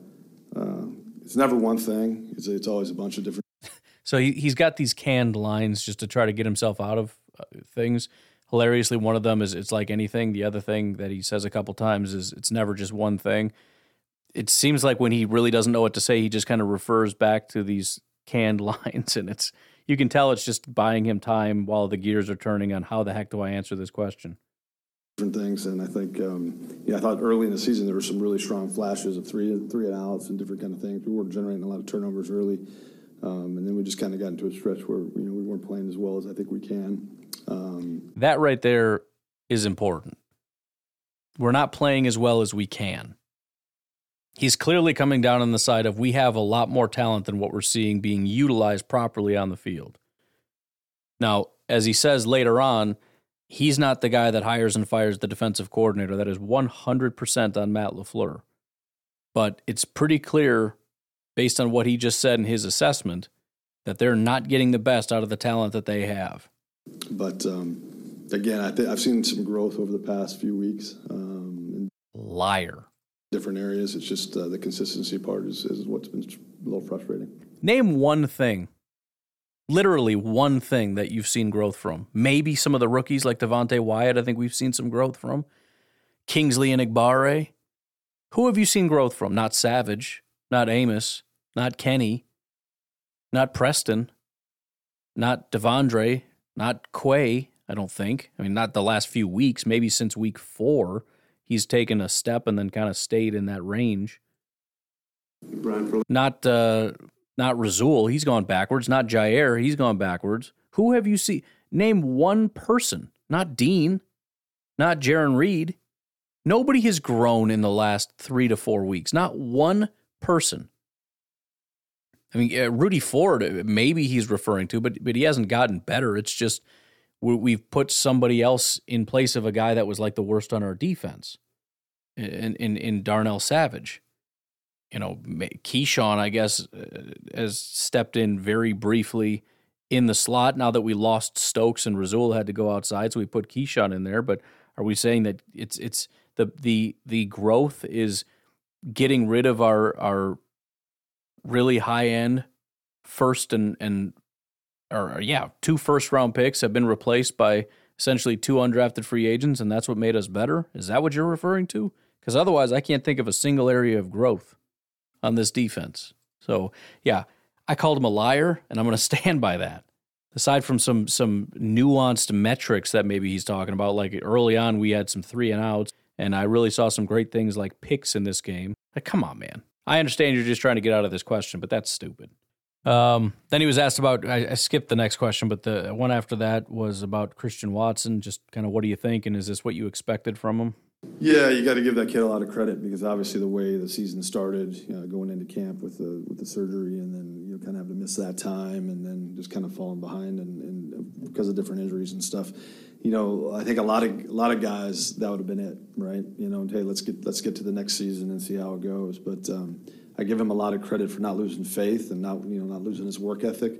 uh, it's never one thing. It's it's always a bunch of different. so he he's got these canned lines just to try to get himself out of uh, things. Hilariously, one of them is it's like anything. The other thing that he says a couple times is it's never just one thing. It seems like when he really doesn't know what to say, he just kind of refers back to these canned lines, and it's you can tell it's just buying him time while the gears are turning on how the heck do I answer this question. different things. And I think, um, yeah, I thought early in the season there were some really strong flashes of three three and outs and different kind of things. We were generating a lot of turnovers early, um, and then we just kind of got into a stretch where you know we weren't playing as well as I think we can. Um, that right there is important. We're not playing as well as we can. He's clearly coming down on the side of we have a lot more talent than what we're seeing being utilized properly on the field. Now, as he says later on, he's not the guy that hires and fires the defensive coordinator. That is 100% on Matt LaFleur. But it's pretty clear, based on what he just said in his assessment, that they're not getting the best out of the talent that they have. But um, again, I I've seen some growth over the past few weeks. Um, Liar. Different areas. It's just uh, the consistency part is, is what's been a little frustrating. Name one thing literally one thing that you've seen growth from. Maybe some of the rookies like Devonte Wyatt, I think we've seen some growth from. Kingsley Enagbare. Who have you seen growth from? Not Savage, not Amos, not Kenny, not Preston, not Devondre, not Quay, I don't think. I mean, not the last few weeks, maybe since week four, he's taken a step and then kind of stayed in that range. Not uh, not Rasul, he's gone backwards. Not Jaire, he's gone backwards. Who have you seen? Name one person. Not Dean, not Jarran Reed. Nobody has grown in the last three to four weeks. Not one person. I mean, Rudy Ford, uh, maybe he's referring to, but but he hasn't gotten better. It's just we've put somebody else in place of a guy that was like the worst on our defense, in in, in Darnell Savage you know, Keisean, I guess, uh, has stepped in very briefly in the slot. Now that we lost Stokes and Rasul had to go outside, so we put Keisean in there. But are we saying that it's it's the the the growth is getting rid of our our really high end first and and or yeah, two first round picks have been replaced by essentially two undrafted free agents, and that's what made us better. Is that what you're referring to? Because otherwise, I can't think of a single area of growth on this defense. So, yeah, I called him a liar, and I'm going to stand by that. Aside from some some nuanced metrics that maybe he's talking about, like early on we had some three and outs, and I really saw some great things like picks in this game. Like, come on, man. I understand you're just trying to get out of this question, but that's stupid. Um, then he was asked about. I, I, skipped the next question, but the one after that was about Christian Watson. Just kind of what do you think, and is this what you expected from him? Yeah, you got to give that kid a lot of credit because obviously the way the season started, you know, going into camp with the with the surgery, and then you know, kind of have to miss that time, and then just kind of falling behind, and, and because of different injuries and stuff. You know, I think a lot of a lot of guys that would have been it, right? You know, hey, let's get let's get to the next season and see how it goes. But um, I give him a lot of credit for not losing faith and not you know not losing his work ethic,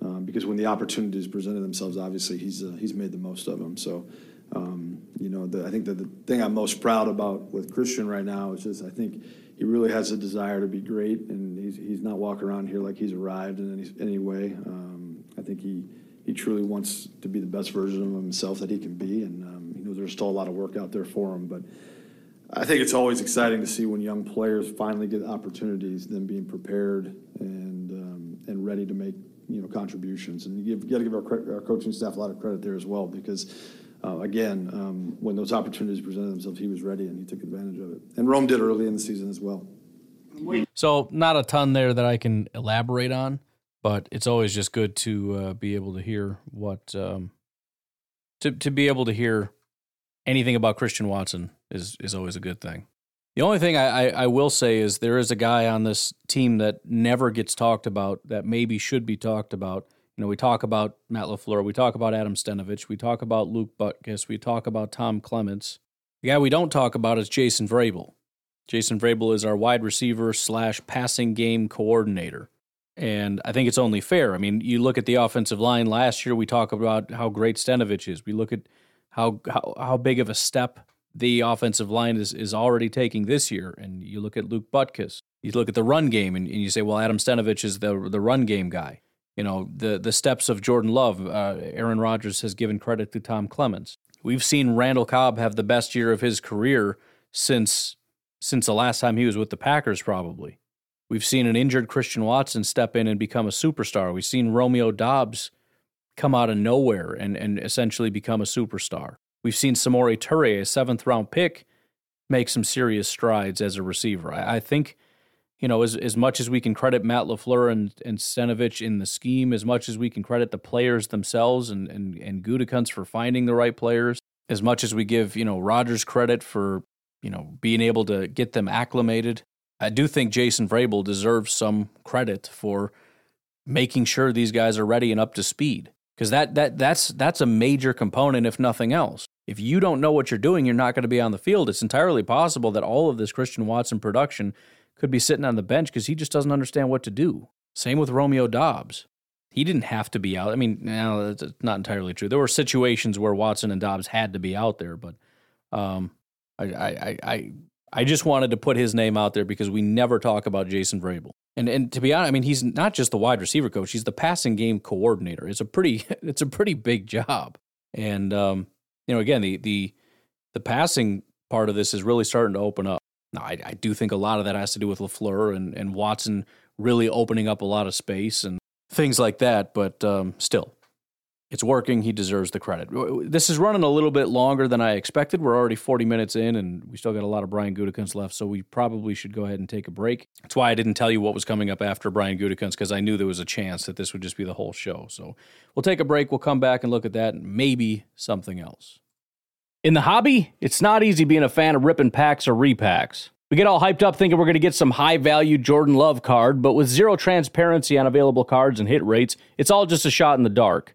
um, because when the opportunities presented themselves, obviously he's uh, he's made the most of them. So. Um, you know, the, I think that the thing I'm most proud about with Christian right now is just I think he really has a desire to be great, and he's, he's not walking around here like he's arrived in any, any way. Um, I think he he truly wants to be the best version of himself that he can be, and um, you know there's still a lot of work out there for him. But I think it's always exciting to see when young players finally get opportunities, them being prepared and um, and ready to make you know contributions. And you've got to give our, our coaching staff a lot of credit there as well because uh, again, um, when those opportunities presented themselves, he was ready and he took advantage of it. And Rome did early in the season as well. So, not a ton there that I can elaborate on, but it's always just good to uh, be able to hear what um, to to be able to hear anything about Christian Watson is is always a good thing. The only thing I, I, I, will say is there is a guy on this team that never gets talked about that maybe should be talked about, you know, we talk about Matt LaFleur, we talk about Adam Stenavich, we talk about Luke Butkus, we talk about Tom Clements. The guy we don't talk about is Jason Vrabel. Jason Vrabel is our wide receiver slash passing game coordinator. And I think it's only fair. I mean, you look at the offensive line last year, we talk about how great Stenavich is. We look at how, how, how big of a step the offensive line is, is already taking this year. And you look at Luke Butkus. You look at the run game and, and you say, well, Adam Stenavich is the, the run game guy you know the the steps of Jordan Love. Uh, Aaron Rodgers has given credit to Tom Clements. We've seen Randall Cobb have the best year of his career since since the last time he was with the Packers, probably. We've seen an injured Christian Watson step in and become a superstar. We've seen Romeo Doubs come out of nowhere and, and essentially become a superstar. We've seen Samori Toure, a seventh round pick, make some serious strides as a receiver. I, I think, you know, as, as much as we can credit Matt LaFleur and, and Stenavich in the scheme, as much as we can credit the players themselves and, and, and Gutekunst for finding the right players, as much as we give, you know, Rodgers credit for, you know, being able to get them acclimated, I do think Jason Vrabel deserves some credit for making sure these guys are ready and up to speed because that that that's that's a major component if nothing else. If you don't know what you're doing, you're not going to be on the field. It's entirely possible that all of this Christian Watson production could be sitting on the bench because he just doesn't understand what to do. Same with Romeo Doubs. He didn't have to be out. I mean, no, that's not entirely true. There were situations where Watson and Doubs had to be out there, but um, I, I, I, I just wanted to put his name out there because we never talk about Jason Vrabel. And and to be honest, I mean he's not just the wide receiver coach; he's the passing game coordinator. It's a pretty it's a pretty big job. And um, you know, again, the the the passing part of this is really starting to open up. Now, I, I do think a lot of that has to do with Lafleur and and Watson really opening up a lot of space and things like that. But um, still, it's working. He deserves the credit. This is running a little bit longer than I expected. We're already 40 minutes in, and we still got a lot of Brian Gutekunst left, so we probably should go ahead and take a break. That's why I didn't tell you what was coming up after Brian Gutekunst, because I knew there was a chance that this would just be the whole show. So we'll take a break. We'll come back and look at that, and maybe something else. In the hobby, it's not easy being a fan of ripping packs or repacks. We get all hyped up thinking we're going to get some high value Jordan Love card, but with zero transparency on available cards and hit rates, it's all just a shot in the dark.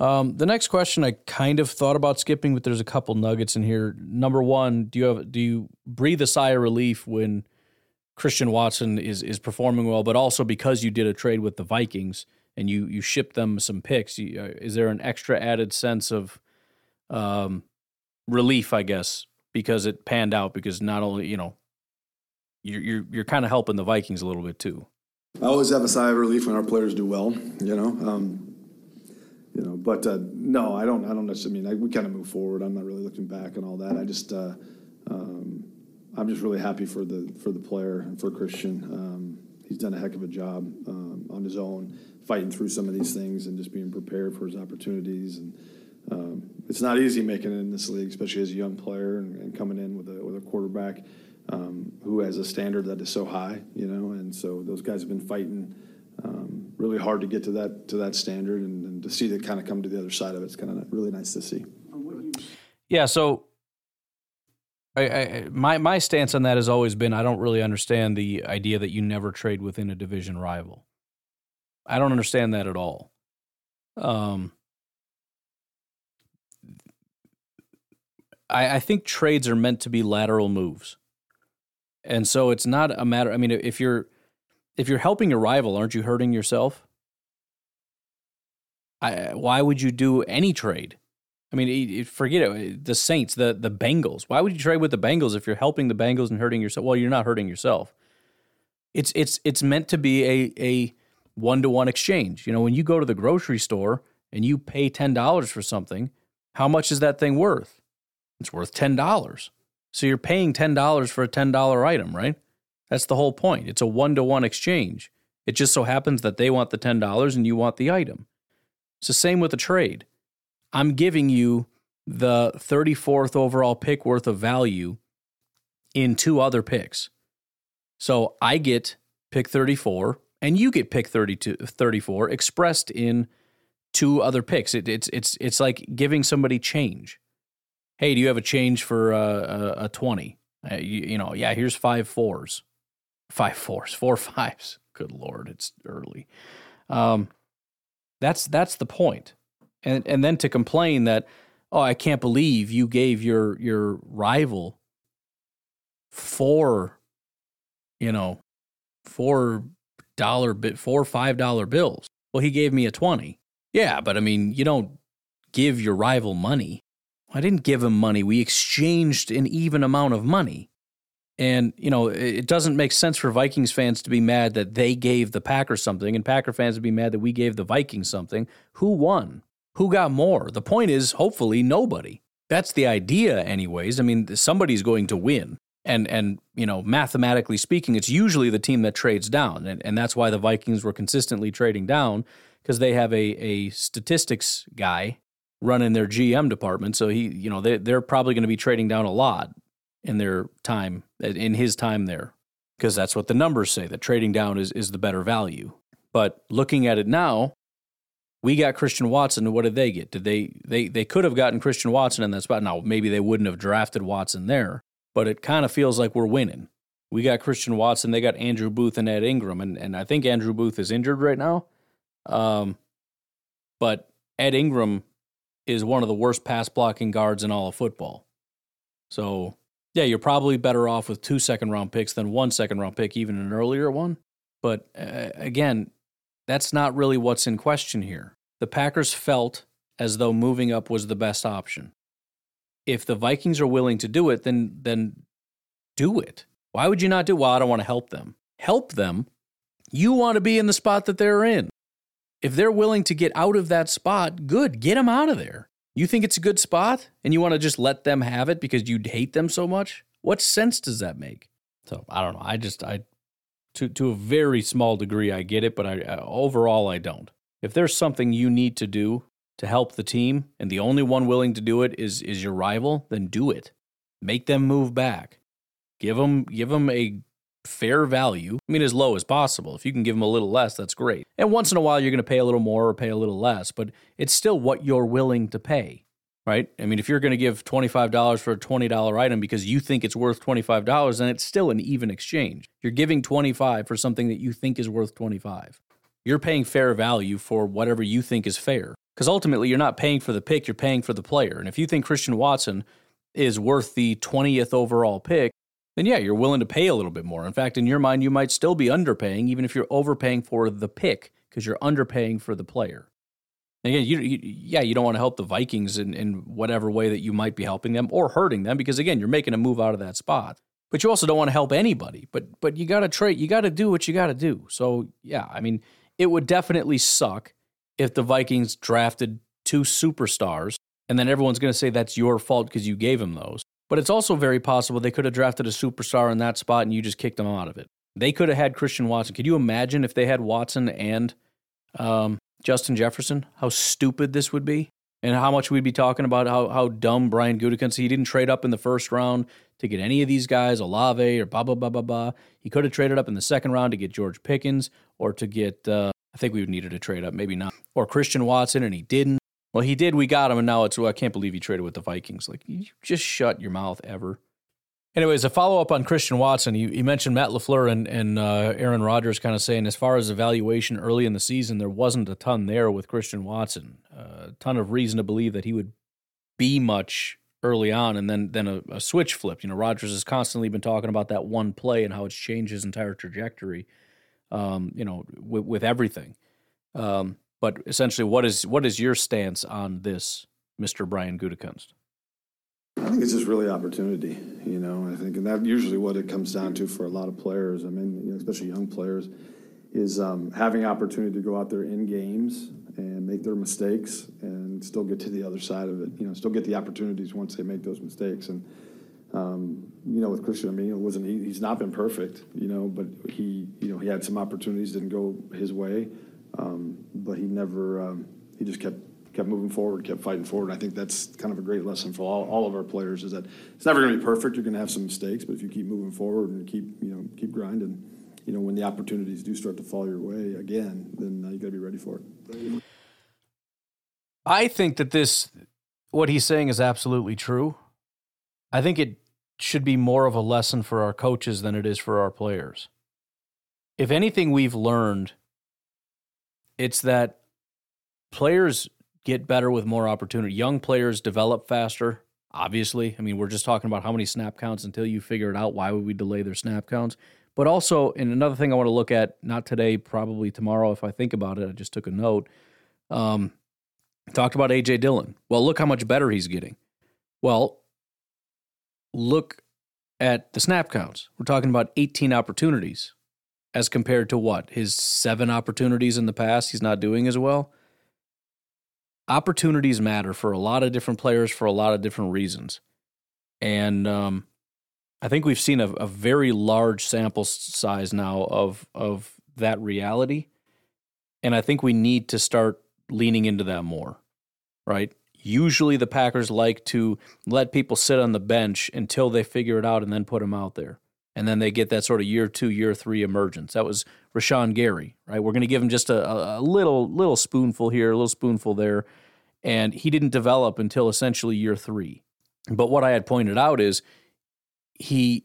Um, the next question I kind of thought about skipping, but there's a couple nuggets in here. Number one, do you have do you breathe a sigh of relief when Christian Watson is is performing well, but also because you did a trade with the Vikings and you you shipped them some picks? You, uh, is there an extra added sense of um, relief, I guess, because it panned out? Because not only you know you're you're, you're kind of helping the Vikings a little bit too. I always have a sigh of relief when our players do well. You know, um, you know, but uh, no, I don't. I don't necessarily mean I, we kind of move forward. I'm not really looking back and all that. I just, uh, um, I'm just really happy for the for the player and for Christian. Um, he's done a heck of a job um, on his own, fighting through some of these things and just being prepared for his opportunities. And um, it's not easy making it in this league, especially as a young player and, and coming in with a with a quarterback um, who has a standard that is so high. You know, and so those guys have been fighting um, really hard to get to that to that standard, and, and to see that kind of come to the other side of it, it's kind of really nice to see. Yeah. So, I, I, my my stance on that has always been I don't really understand the idea that you never trade within a division rival. I don't understand that at all. Um, I, I think trades are meant to be lateral moves, and so it's not a matter. I mean, if you're if you're helping your rival, aren't you hurting yourself? I, why would you do any trade? I mean, forget it. The Saints, the the Bengals. Why would you trade with the Bengals if you're helping the Bengals and hurting yourself? Well, you're not hurting yourself. It's it's it's meant to be a a one to one exchange. You know, when you go to the grocery store and you pay ten dollars for something, how much is that thing worth? It's worth ten dollars. So you're paying ten dollars for a ten dollar item, right? That's the whole point. It's a one to one exchange. It just so happens that they want the ten dollars and you want the item. It's the same with a trade. I'm giving you the 34th overall pick worth of value in two other picks. So I get pick 34 and you get pick 32 34 expressed in two other picks. It, it's it's it's like giving somebody change. Hey, do you have a change for uh, a, a 20? Uh, you, you know, yeah, here's five fours. Five fours, four fives. Good lord, it's early. Um, that's that's the point. And and then to complain that oh I can't believe you gave your your rival four you know four dollar bit four five dollar bills. Well he gave me a 20 yeah but i mean you don't give your rival money. I didn't give him money. We exchanged an even amount of money and you know it doesn't make sense for vikings fans to be mad that they gave the packers something and packer fans to be mad that we gave the vikings something who won who got more? The point is, hopefully, nobody. That's the idea, anyways. I mean, somebody's going to win. And, and you know, mathematically speaking, it's usually the team that trades down. And, and that's why the Vikings were consistently trading down because they have a, a statistics guy running their GM department. So he, you know, they, they're probably going to be trading down a lot in their time, in his time there, because that's what the numbers say that trading down is, is the better value. But looking at it now, we got Christian Watson. And what did they get? Did they they they could have gotten Christian Watson in that spot? Now maybe they wouldn't have drafted Watson there, but it kind of feels like we're winning. We got Christian Watson. They got Andrew Booth and Ed Ingram, and and I think Andrew Booth is injured right now. Um, but Ed Ingram is one of the worst pass blocking guards in all of football. So yeah, you're probably better off with two second round picks than one second round pick, even an earlier one. But uh, again, that's not really what's in question here. The Packers felt as though moving up was the best option. If the Vikings are willing to do it, then then do it. Why would you not do? Well, I don't want to help them. Help them. You want to be in the spot that they're in. If they're willing to get out of that spot, good, get them out of there. You think it's a good spot and you want to just let them have it because you'd hate them so much? What sense does that make? So I don't know. I just I to to a very small degree I get it, but I uh, overall I don't. If there's something you need to do to help the team and the only one willing to do it is is your rival, then do it. Make them move back. Give them give them a fair value. I mean as low as possible. If you can give them a little less, that's great. And once in a while you're going to pay a little more or pay a little less, but it's still what you're willing to pay right? I mean, if you're going to give $25 for a $20 item because you think it's worth $25, then it's still an even exchange. You're giving 25 for something that you think is worth 25. You're paying fair value for whatever you think is fair. Because ultimately, you're not paying for the pick, you're paying for the player. And if you think Christian Watson is worth the 20th overall pick, then yeah, you're willing to pay a little bit more. In fact, in your mind, you might still be underpaying, even if you're overpaying for the pick, because you're underpaying for the player. And Again, you, you, yeah, you don't want to help the Vikings in, in whatever way that you might be helping them or hurting them because again, you're making a move out of that spot. But you also don't want to help anybody. But but you got to trade. You got to do what you got to do. So yeah, I mean, it would definitely suck if the Vikings drafted two superstars and then everyone's going to say that's your fault because you gave them those. But it's also very possible they could have drafted a superstar in that spot and you just kicked them out of it. They could have had Christian Watson. Could you imagine if they had Watson and um, Justin Jefferson, how stupid this would be, and how much we'd be talking about how, how dumb Brian Gutekunst. He didn't trade up in the first round to get any of these guys, Olave or blah blah blah blah blah. He could have traded up in the second round to get George Pickens or to get. Uh, I think we needed to trade up, maybe not, or Christian Watson, and he didn't. Well, he did. We got him, and now it's. Well, I can't believe he traded with the Vikings. Like, you just shut your mouth ever. Anyways, a follow up on Christian Watson. You, you mentioned Matt LaFleur and, and uh, Aaron Rodgers kind of saying, as far as evaluation early in the season, there wasn't a ton there with Christian Watson. Uh, a ton of reason to believe that he would be much early on, and then then a, a switch flipped. You know, Rodgers has constantly been talking about that one play and how it's changed his entire trajectory. Um, you know, with, with everything. Um, But essentially, what is what is your stance on this, Mister Brian Gutekunst? I think it's just really opportunity, you know. I think, and that usually what it comes down to for a lot of players. I mean, you know, especially young players, is um, having opportunity to go out there in games and make their mistakes and still get to the other side of it. You know, still get the opportunities once they make those mistakes. And um, you know, with Christian, I mean, it wasn't he, he's not been perfect, you know, but he, you know, he had some opportunities didn't go his way, um, but he never, um, he just kept kept moving forward, kept fighting forward. I think that's kind of a great lesson for all, all of our players is that it's never going to be perfect. You're going to have some mistakes, but if you keep moving forward and keep, you know, keep grinding, you know, when the opportunities do start to fall your way again, then uh, you got to be ready for it. I think that this, what he's saying is absolutely true. I think it should be more of a lesson for our coaches than it is for our players. If anything we've learned, it's that players get better with more opportunity. Young players develop faster, obviously. I mean, we're just talking about how many snap counts until you figure it out. Why would we delay their snap counts? But also, and another thing I want to look at, not today, probably tomorrow if I think about it, I just took a note. Um, talked about AJ Dillon. Well, look how much better he's getting. Well, look at the snap counts. We're talking about 18 opportunities as compared to what? His seven opportunities in the past, he's not doing as well opportunities matter for a lot of different players for a lot of different reasons. And um, I think we've seen a, a, very large sample size now of of that reality. And I think we need to start leaning into that more, right? Usually the Packers like to let people sit on the bench until they figure it out and then put them out there. And then they get that sort of year two, year three emergence. That was Rashan Gary, right? We're going to give him just a, a little little spoonful here, a little spoonful there and he didn't develop until essentially year three. But what I had pointed out is he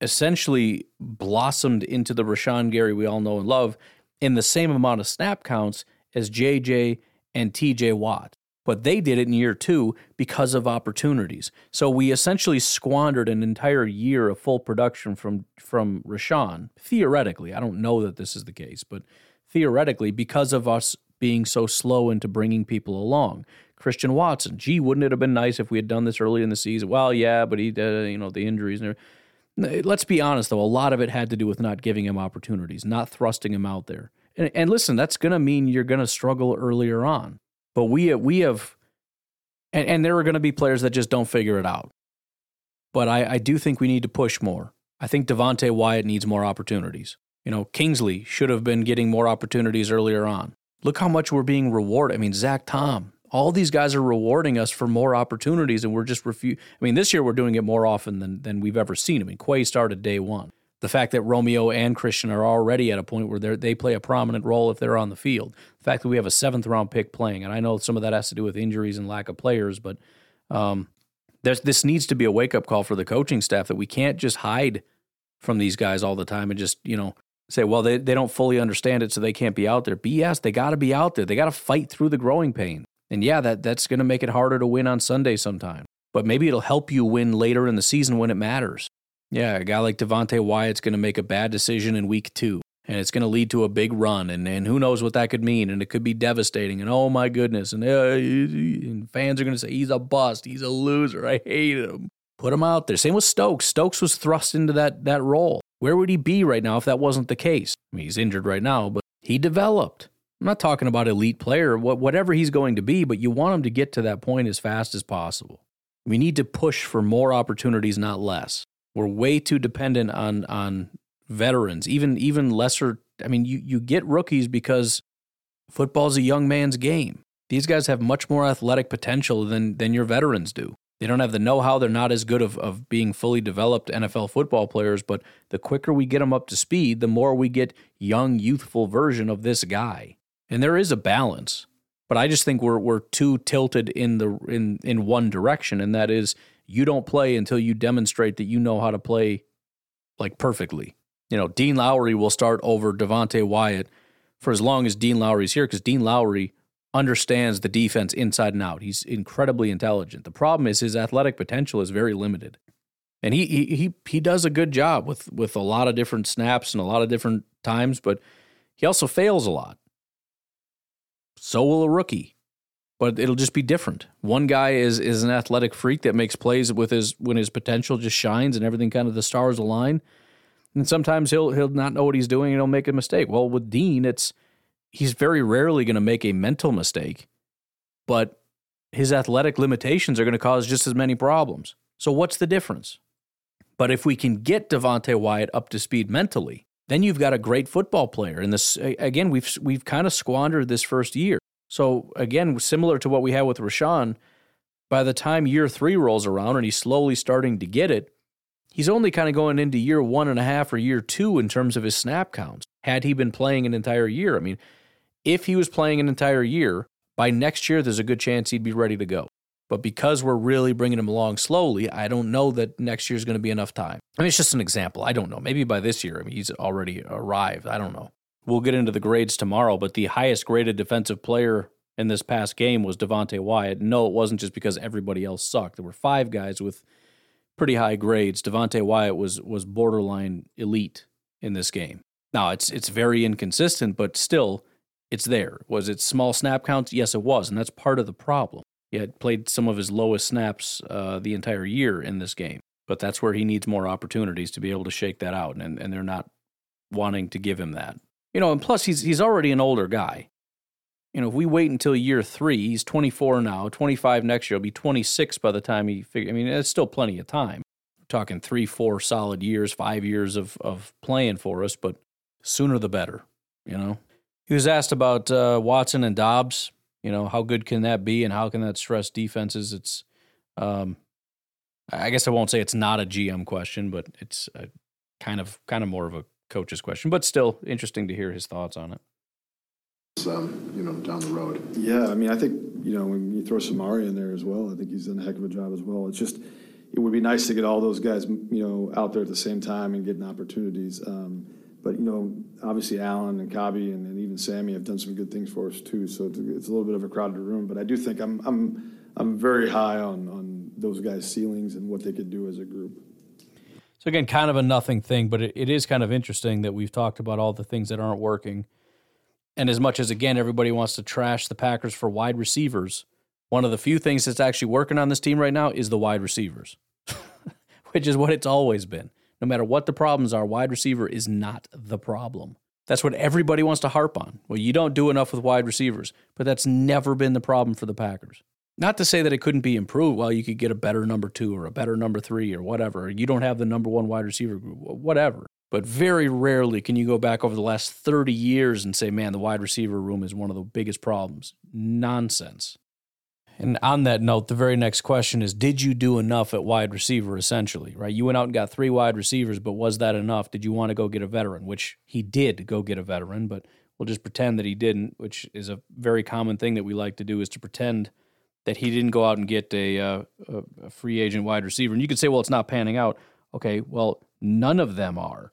essentially blossomed into the Rashan Gary we all know and love in the same amount of snap counts as JJ and TJ Watt. But they did it in year two because of opportunities. So we essentially squandered an entire year of full production from from Rashan. Theoretically, I don't know that this is the case, but theoretically, because of us being so slow into bringing people along. Christian Watson, gee, wouldn't it have been nice if we had done this early in the season? Well, yeah, but he, uh, you know, the injuries. And Let's be honest, though, a lot of it had to do with not giving him opportunities, not thrusting him out there. And, and listen, that's going to mean you're going to struggle earlier on. But we uh, we have, and, and there are going to be players that just don't figure it out. But I, I do think we need to push more. I think Devonte Wyatt needs more opportunities. You know, Kingsley should have been getting more opportunities earlier on. Look how much we're being rewarded. I mean, Zach Tom, all these guys are rewarding us for more opportunities, and we're just refuse. I mean, this year we're doing it more often than than we've ever seen. I mean, Quay started day one. The fact that Romeo and Christian are already at a point where they play a prominent role if they're on the field. The fact that we have a seventh round pick playing, and I know some of that has to do with injuries and lack of players, but um, this needs to be a wake up call for the coaching staff that we can't just hide from these guys all the time and just you know say, well, they, they don't fully understand it, so they can't be out there. BS, they got to be out there. They got to fight through the growing pain. And yeah, that, that's going to make it harder to win on Sunday sometime. But maybe it'll help you win later in the season when it matters. Yeah, a guy like Devonte Wyatt's going to make a bad decision in week two, and it's going to lead to a big run, and, and who knows what that could mean, and it could be devastating, and oh my goodness, and, uh, and fans are going to say, he's a bust, he's a loser, I hate him. Put him out there. Same with Stokes. Stokes was thrust into that, that role. Where would he be right now if that wasn't the case? I mean, he's injured right now, but he developed. I'm not talking about elite player, whatever he's going to be, but you want him to get to that point as fast as possible. We need to push for more opportunities, not less. We're way too dependent on on veterans, even even lesser. I mean, you you get rookies because football's a young man's game. These guys have much more athletic potential than than your veterans do. They don't have the know how. They're not as good of, of being fully developed NFL football players, but the quicker we get them up to speed, the more we get young, youthful version of this guy. And there is a balance. But I just think we're we're too tilted in the in in one direction, and that is you don't play until you demonstrate that you know how to play like perfectly. You know, Dean Lowry will start over Devonte Wyatt for as long as Dean Lowry's here, because Dean Lowry understands the defense inside and out. He's incredibly intelligent. The problem is his athletic potential is very limited. And he he he he does a good job with with a lot of different snaps and a lot of different times, but he also fails a lot. So will a rookie. But it'll just be different. One guy is is an athletic freak that makes plays with his when his potential just shines and everything kind of the stars align. And sometimes he'll he'll not know what he's doing and he'll make a mistake. Well, with Dean, it's he's very rarely going to make a mental mistake, but his athletic limitations are going to cause just as many problems. So what's the difference? But if we can get Devonte Wyatt up to speed mentally, then you've got a great football player. And this again, we've we've kind of squandered this first year. So again, similar to what we had with Rashan, by the time year three rolls around and he's slowly starting to get it, he's only kind of going into year one and a half or year two in terms of his snap counts. Had he been playing an entire year, I mean, if he was playing an entire year, by next year, there's a good chance he'd be ready to go. But because we're really bringing him along slowly, I don't know that next year is going to be enough time. I mean, it's just an example. I don't know. Maybe by this year, I mean, he's already arrived. I don't know. We'll get into the grades tomorrow, but the highest graded defensive player in this past game was Devonte Wyatt. No, it wasn't just because everybody else sucked. There were five guys with pretty high grades. Devonte Wyatt was was borderline elite in this game. Now it's it's very inconsistent, but still, it's there. Was it small snap counts? Yes, it was, and that's part of the problem. He had played some of his lowest snaps uh, the entire year in this game, but that's where he needs more opportunities to be able to shake that out, and, and they're not wanting to give him that. You know, and plus he's he's already an older guy. You know, if we wait until year three, he's 24 now, 25 next year, he'll be 26 by the time he figure. I mean, it's still plenty of time. We're talking three, four solid years, five years of of playing for us, but sooner the better. You know, he was asked about uh, Watson and Doubs you know, how good can that be, and how can that stress defenses? It's, um, I guess I won't say it's not a GM question, but it's a kind of kind of more of a coach's question, but still interesting to hear his thoughts on it. Um, you know, down the road. Yeah, I mean, I think you know when you throw Samori in there as well, I think he's done a heck of a job as well. It's just it would be nice to get all those guys, you know, out there at the same time and getting opportunities. Um, but you know, obviously Allen and Cobby and, and, even Sammy have done some good things for us too. So it's, it's, a little bit of a crowded room, but I do think I'm I'm I'm very high on on those guys' ceilings and what they could do as a group. So again, kind of a nothing thing, but it, it is kind of interesting that we've talked about all the things that aren't working. And as much as again everybody wants to trash the Packers for wide receivers, one of the few things that's actually working on this team right now is the wide receivers, which is what it's always been. No matter what the problems are, wide receiver is not the problem. That's what everybody wants to harp on. Well, you don't do enough with wide receivers, but that's never been the problem for the Packers. Not to say that it couldn't be improved. Well, you could get a better number two or a better number three or whatever. You don't have the number one wide receiver group, whatever. But very rarely can you go back over the last 30 years and say, man, the wide receiver room is one of the biggest problems. Nonsense. And on that note, the very next question is Did you do enough at wide receiver, essentially, right? You went out and got three wide receivers, but was that enough? Did you want to go get a veteran? Which he did go get a veteran, but we'll just pretend that he didn't, which is a very common thing that we like to do is to pretend that he didn't go out and get a, uh, a free agent wide receiver. And you could say, well, it's not panning out. Okay, well, none of them are.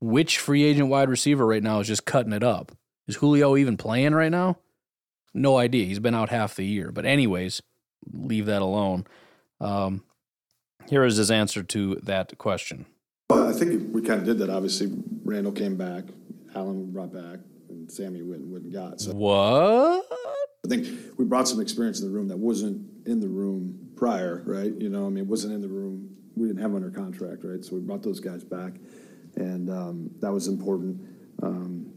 Which free agent wide receiver right now is just cutting it up? Is Julio even playing right now? No idea. He's been out half the year. But, anyways, leave that alone. Um, here is his answer to that question. Well, I think we kind of did that. Obviously, Randall came back, Allen brought back, and Sammy went and got. So what? I think we brought some experience in the room that wasn't in the room prior, right? You know, I mean, it wasn't in the room. We didn't have under contract, right? So we brought those guys back, and um, that was important. Um,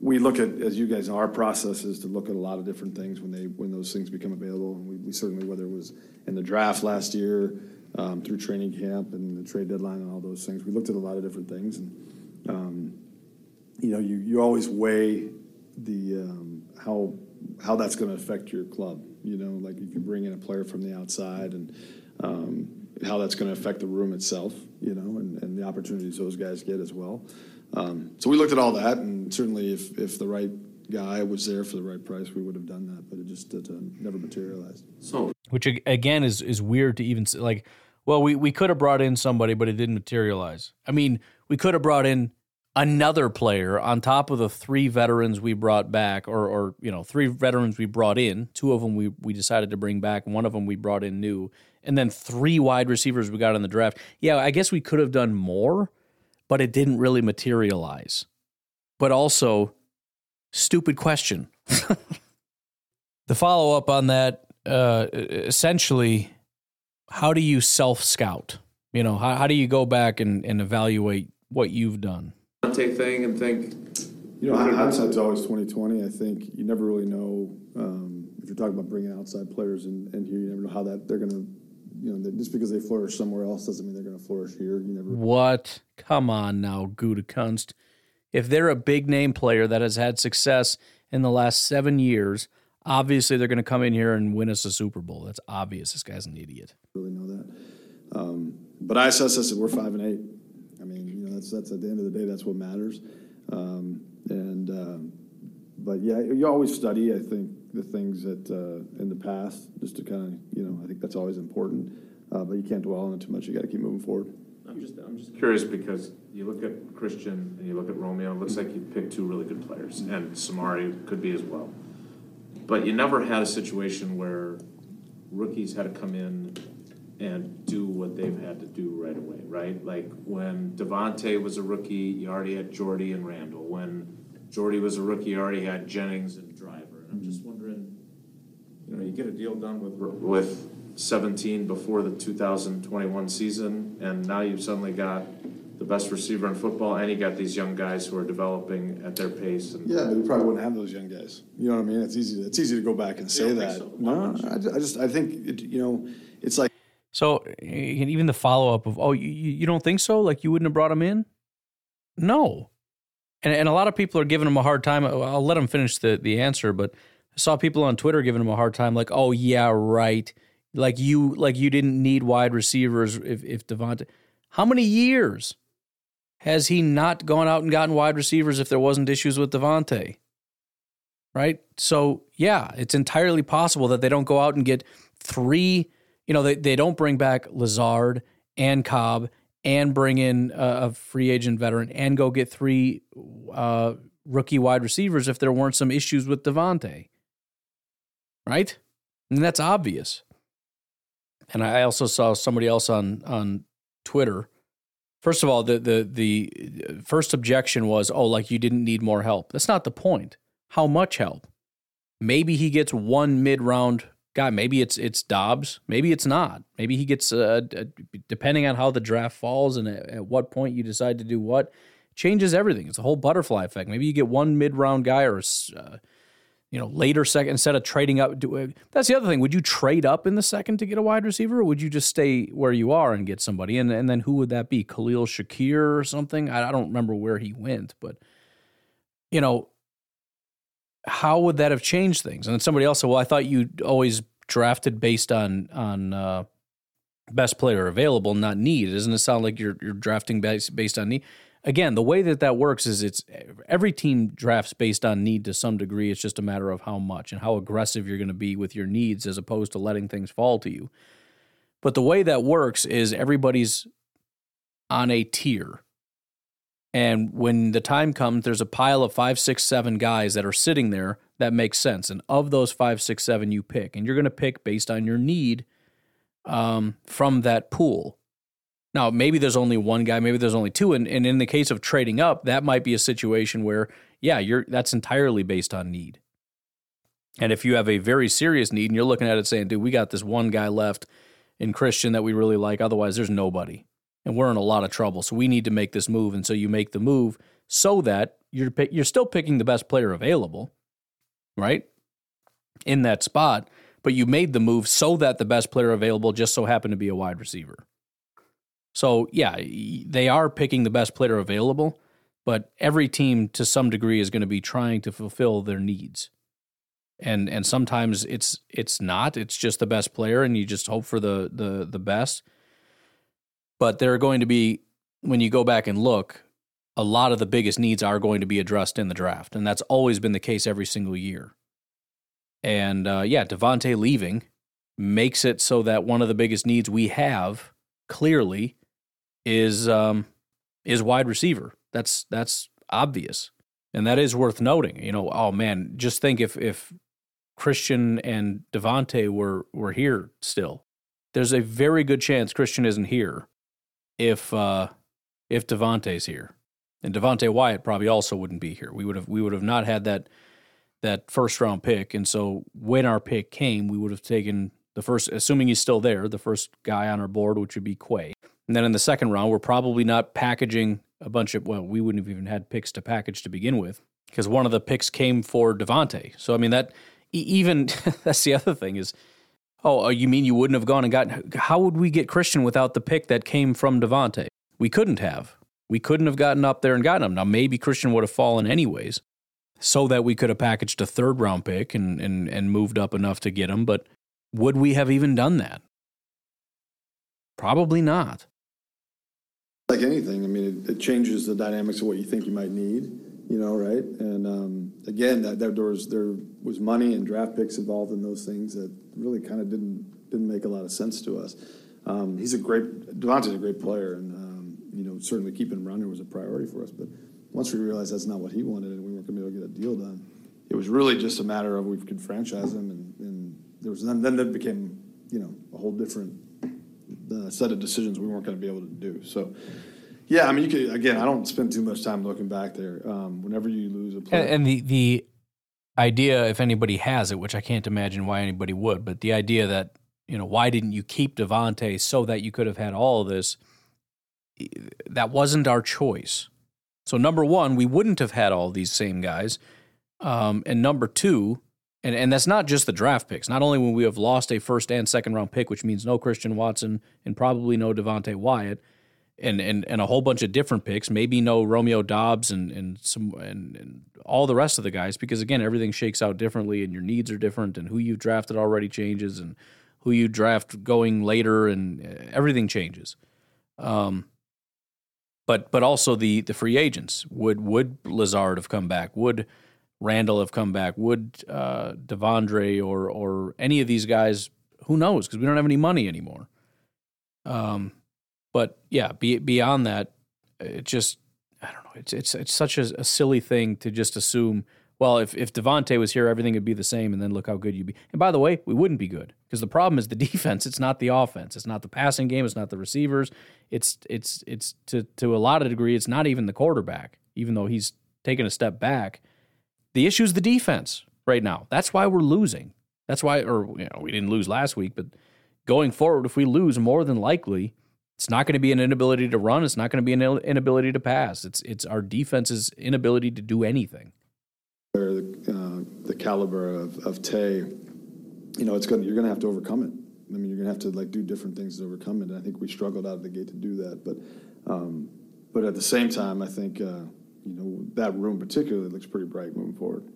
we look at, as you guys know, our process is to look at a lot of different things when they when those things become available. And we, we certainly, whether it was in the draft last year, um, through training camp and the trade deadline and all those things, we looked at a lot of different things. And um, you know, you you always weigh the um, how how that's going to affect your club. You know, like if you bring in a player from the outside and um, how that's going to affect the room itself. You know, and, and the opportunities those guys get as well. Um, so we looked at all that, and certainly if, if the right guy was there for the right price, we would have done that, but it just it, uh, never materialized. So, which again is is weird to even say, like. Well, we, we could have brought in somebody, but it didn't materialize. I mean, we could have brought in another player on top of the three veterans we brought back, or or you know, three veterans we brought in. Two of them we we decided to bring back. One of them we brought in new, and then three wide receivers we got in the draft. Yeah, I guess we could have done more but it didn't really materialize. But also, stupid question. The follow up on that, uh, essentially, how do you self scout? You know, how, how do you go back and, and evaluate what you've done? Take thing and think, You know, hindsight's always twenty twenty. I think you never really know um, if you're talking about bringing outside players in, in here. You never know how that they're going to, you know, just because they flourish somewhere else doesn't mean they're going to flourish here. You never. What? Come on now, Gutekunst. If they're a big name player that has had success in the last seven years, obviously they're going to come in here and win us a Super Bowl. That's obvious. This guy's an idiot. really know that. Um, but I assess us that we're five and eight. I mean, you know, that's that's at the end of the day, that's what matters. Um, and um, but yeah, you always study. I think the things that uh, in the past, just to kind of you know, I think that's always important. Uh, but you can't dwell on it too much. You got to keep moving forward. I'm just, I'm just curious because you look at Christian and you look at Romeo, it looks like you picked two really good players, and Samori could be as well. But you never had a situation where rookies had to come in and do what they've had to do right away, right? Like when Davante was a rookie, you already had Jordy and Randall. When Jordy was a rookie, you already had Jennings and Driver. And I'm just mm-hmm. wondering, you know, you get a deal done with with 17 before the 2021 season, and now you've suddenly got the best receiver in football, and you got these young guys who are developing at their pace. And Yeah, but you probably wouldn't have those young guys. You know what I mean? It's easy. To, it's easy to go back and say that. so? No, I, I just I think it, you know it's like So and even the follow up of, oh, you, you don't think so? Like you wouldn't have brought him in? No. And, and a lot of people are giving him a hard time. I'll let him finish the, the answer, but I saw people on Twitter giving him a hard time, like, oh yeah, right. Like you like you didn't need wide receivers if, if Davante. How many years has he not gone out and gotten wide receivers if there wasn't issues with Davante? Right? So yeah, it's entirely possible that they don't go out and get three you know, they, they don't bring back Lazard and Cobb and bring in a, a free agent veteran and go get three uh, rookie wide receivers if there weren't some issues with Davante. Right? And that's obvious. And I also saw somebody else on on Twitter. First of all, the the the first objection was, "Oh, like you didn't need more help." That's not the point. How much help? Maybe he gets one mid-round guy. Maybe it's it's Doubs. Maybe it's not. Maybe he gets uh, depending on how the draft falls and at, at what point you decide to do what changes everything. It's a whole butterfly effect. Maybe you get one mid round guy or uh, you know later second instead of trading up. Do, uh, that's the other thing. Would you trade up in the second to get a wide receiver, or would you just stay where you are and get somebody? And and then who would that be? Khalil Shakir or something? I, I don't remember where he went, but you know how would that have changed things? And then somebody else said, "Well, I thought you always drafted based on on uh, best player available, not need." Doesn't it sound like you're you're drafting based based on need? Again, the way that that works is it's every team drafts based on need to some degree. It's just a matter of how much and how aggressive you're going to be with your needs, as opposed to letting things fall to you. But the way that works is everybody's on a tier. And when the time comes, there's a pile of five, six, seven guys that are sitting there that makes sense. And of those five, six, seven, you pick. And you're going to pick based on your need um, from that pool. Now, maybe there's only one guy, maybe there's only two. And, and in the case of trading up, that might be a situation where, yeah, you're that's entirely based on need. And if you have a very serious need and you're looking at it saying, dude, we got this one guy left in Christian that we really like, otherwise there's nobody and we're in a lot of trouble. So we need to make this move. And so you make the move so that you're pick, you're still picking the best player available, right? In that spot, but you made the move so that the best player available just so happened to be a wide receiver. So yeah, they are picking the best player available, but every team to some degree is going to be trying to fulfill their needs. And and sometimes it's it's not, it's just the best player and you just hope for the the the best but there are going to be when you go back and look a lot of the biggest needs are going to be addressed in the draft and that's always been the case every single year. And uh, yeah davante leaving makes it so that one of the biggest needs we have clearly is um, is wide receiver. That's that's obvious. And that is worth noting you know oh man just think if if christian and davante were were here still there's a very good chance christian isn't here if uh, if Davante's here, and Devonte Wyatt probably also wouldn't be here. We would have we would have not had that that first round pick. And so when our pick came, we would have taken the first, assuming he's still there, the first guy on our board, which would be Quay. And then in the second round, we're probably not packaging a bunch of, well, we wouldn't have even had picks to package to begin with because one of the picks came for Davante. So, I mean, that even, that's the other thing is, oh, uh, you mean you wouldn't have gone and gotten, how would we get Christian without the pick that came from Davante? We couldn't have. We couldn't have gotten up there and gotten him. Now, maybe Christian would have fallen anyways, so that we could have packaged a third round pick and, and, and moved up enough to get him. But would we have even done that? Probably not. Like anything, I mean, it, it changes the dynamics of what you think you might need, you know, right? And um, again, that, that there was there was money and draft picks involved in those things that really kind of didn't didn't make a lot of sense to us. Um, he's a great Davante's a great player, and um, you know, certainly keeping him around was a priority for us. But once we realized that's not what he wanted, and we weren't going to be able to get a deal done, it was really just a matter of we could franchise him, and, and there was then then it became you know a whole different uh, set of decisions we weren't going to be able to do. So. Yeah, I mean, you could again. I don't spend too much time looking back there. Um, whenever you lose a player, And, and the the idea, if anybody has it, which I can't imagine why anybody would, but the idea that you know why didn't you keep Davante so that you could have had all of this? That wasn't our choice. So number one, we wouldn't have had all these same guys, um, and number two, and and that's not just the draft picks. Not only when we have lost a first and second round pick, which means no Christian Watson and probably no Devonte Wyatt and, and and a whole bunch of different picks, maybe no Romeo Doubs and and some and, and all the rest of the guys, because again, everything shakes out differently, and your needs are different, and who you've drafted already changes, and who you draft going later, and uh, everything changes. Um, but but also the the free agents would would Lazard have come back? Would Randall have come back? Would uh, Devondre or or any of these guys? Who knows? Because we don't have any money anymore. Um, but yeah, be, beyond that, it just I don't know. It's it's it's such a, a silly thing to just assume. Well, if if Davante was here, everything would be the same, and then look how good you'd be. And by the way, we wouldn't be good because the problem is the defense. It's not the offense. It's not the passing game. It's not the receivers. It's it's it's to to a lot of degree. It's not even the quarterback, even though he's taken a step back. The issue is the defense right now. That's why we're losing. That's why, or you know, we didn't lose last week, but going forward, if we lose, more than likely it's not going to be an inability to run. It's not going to be an inability to pass. It's it's our defense's inability to do anything. The, uh, the caliber of, of Tay, you know, it's going you're going to have to overcome it. I mean, you're going to have to like do different things to overcome it. And I think we struggled out of the gate to do that. But um, but at the same time, I think uh, you know that room particularly looks pretty bright moving forward.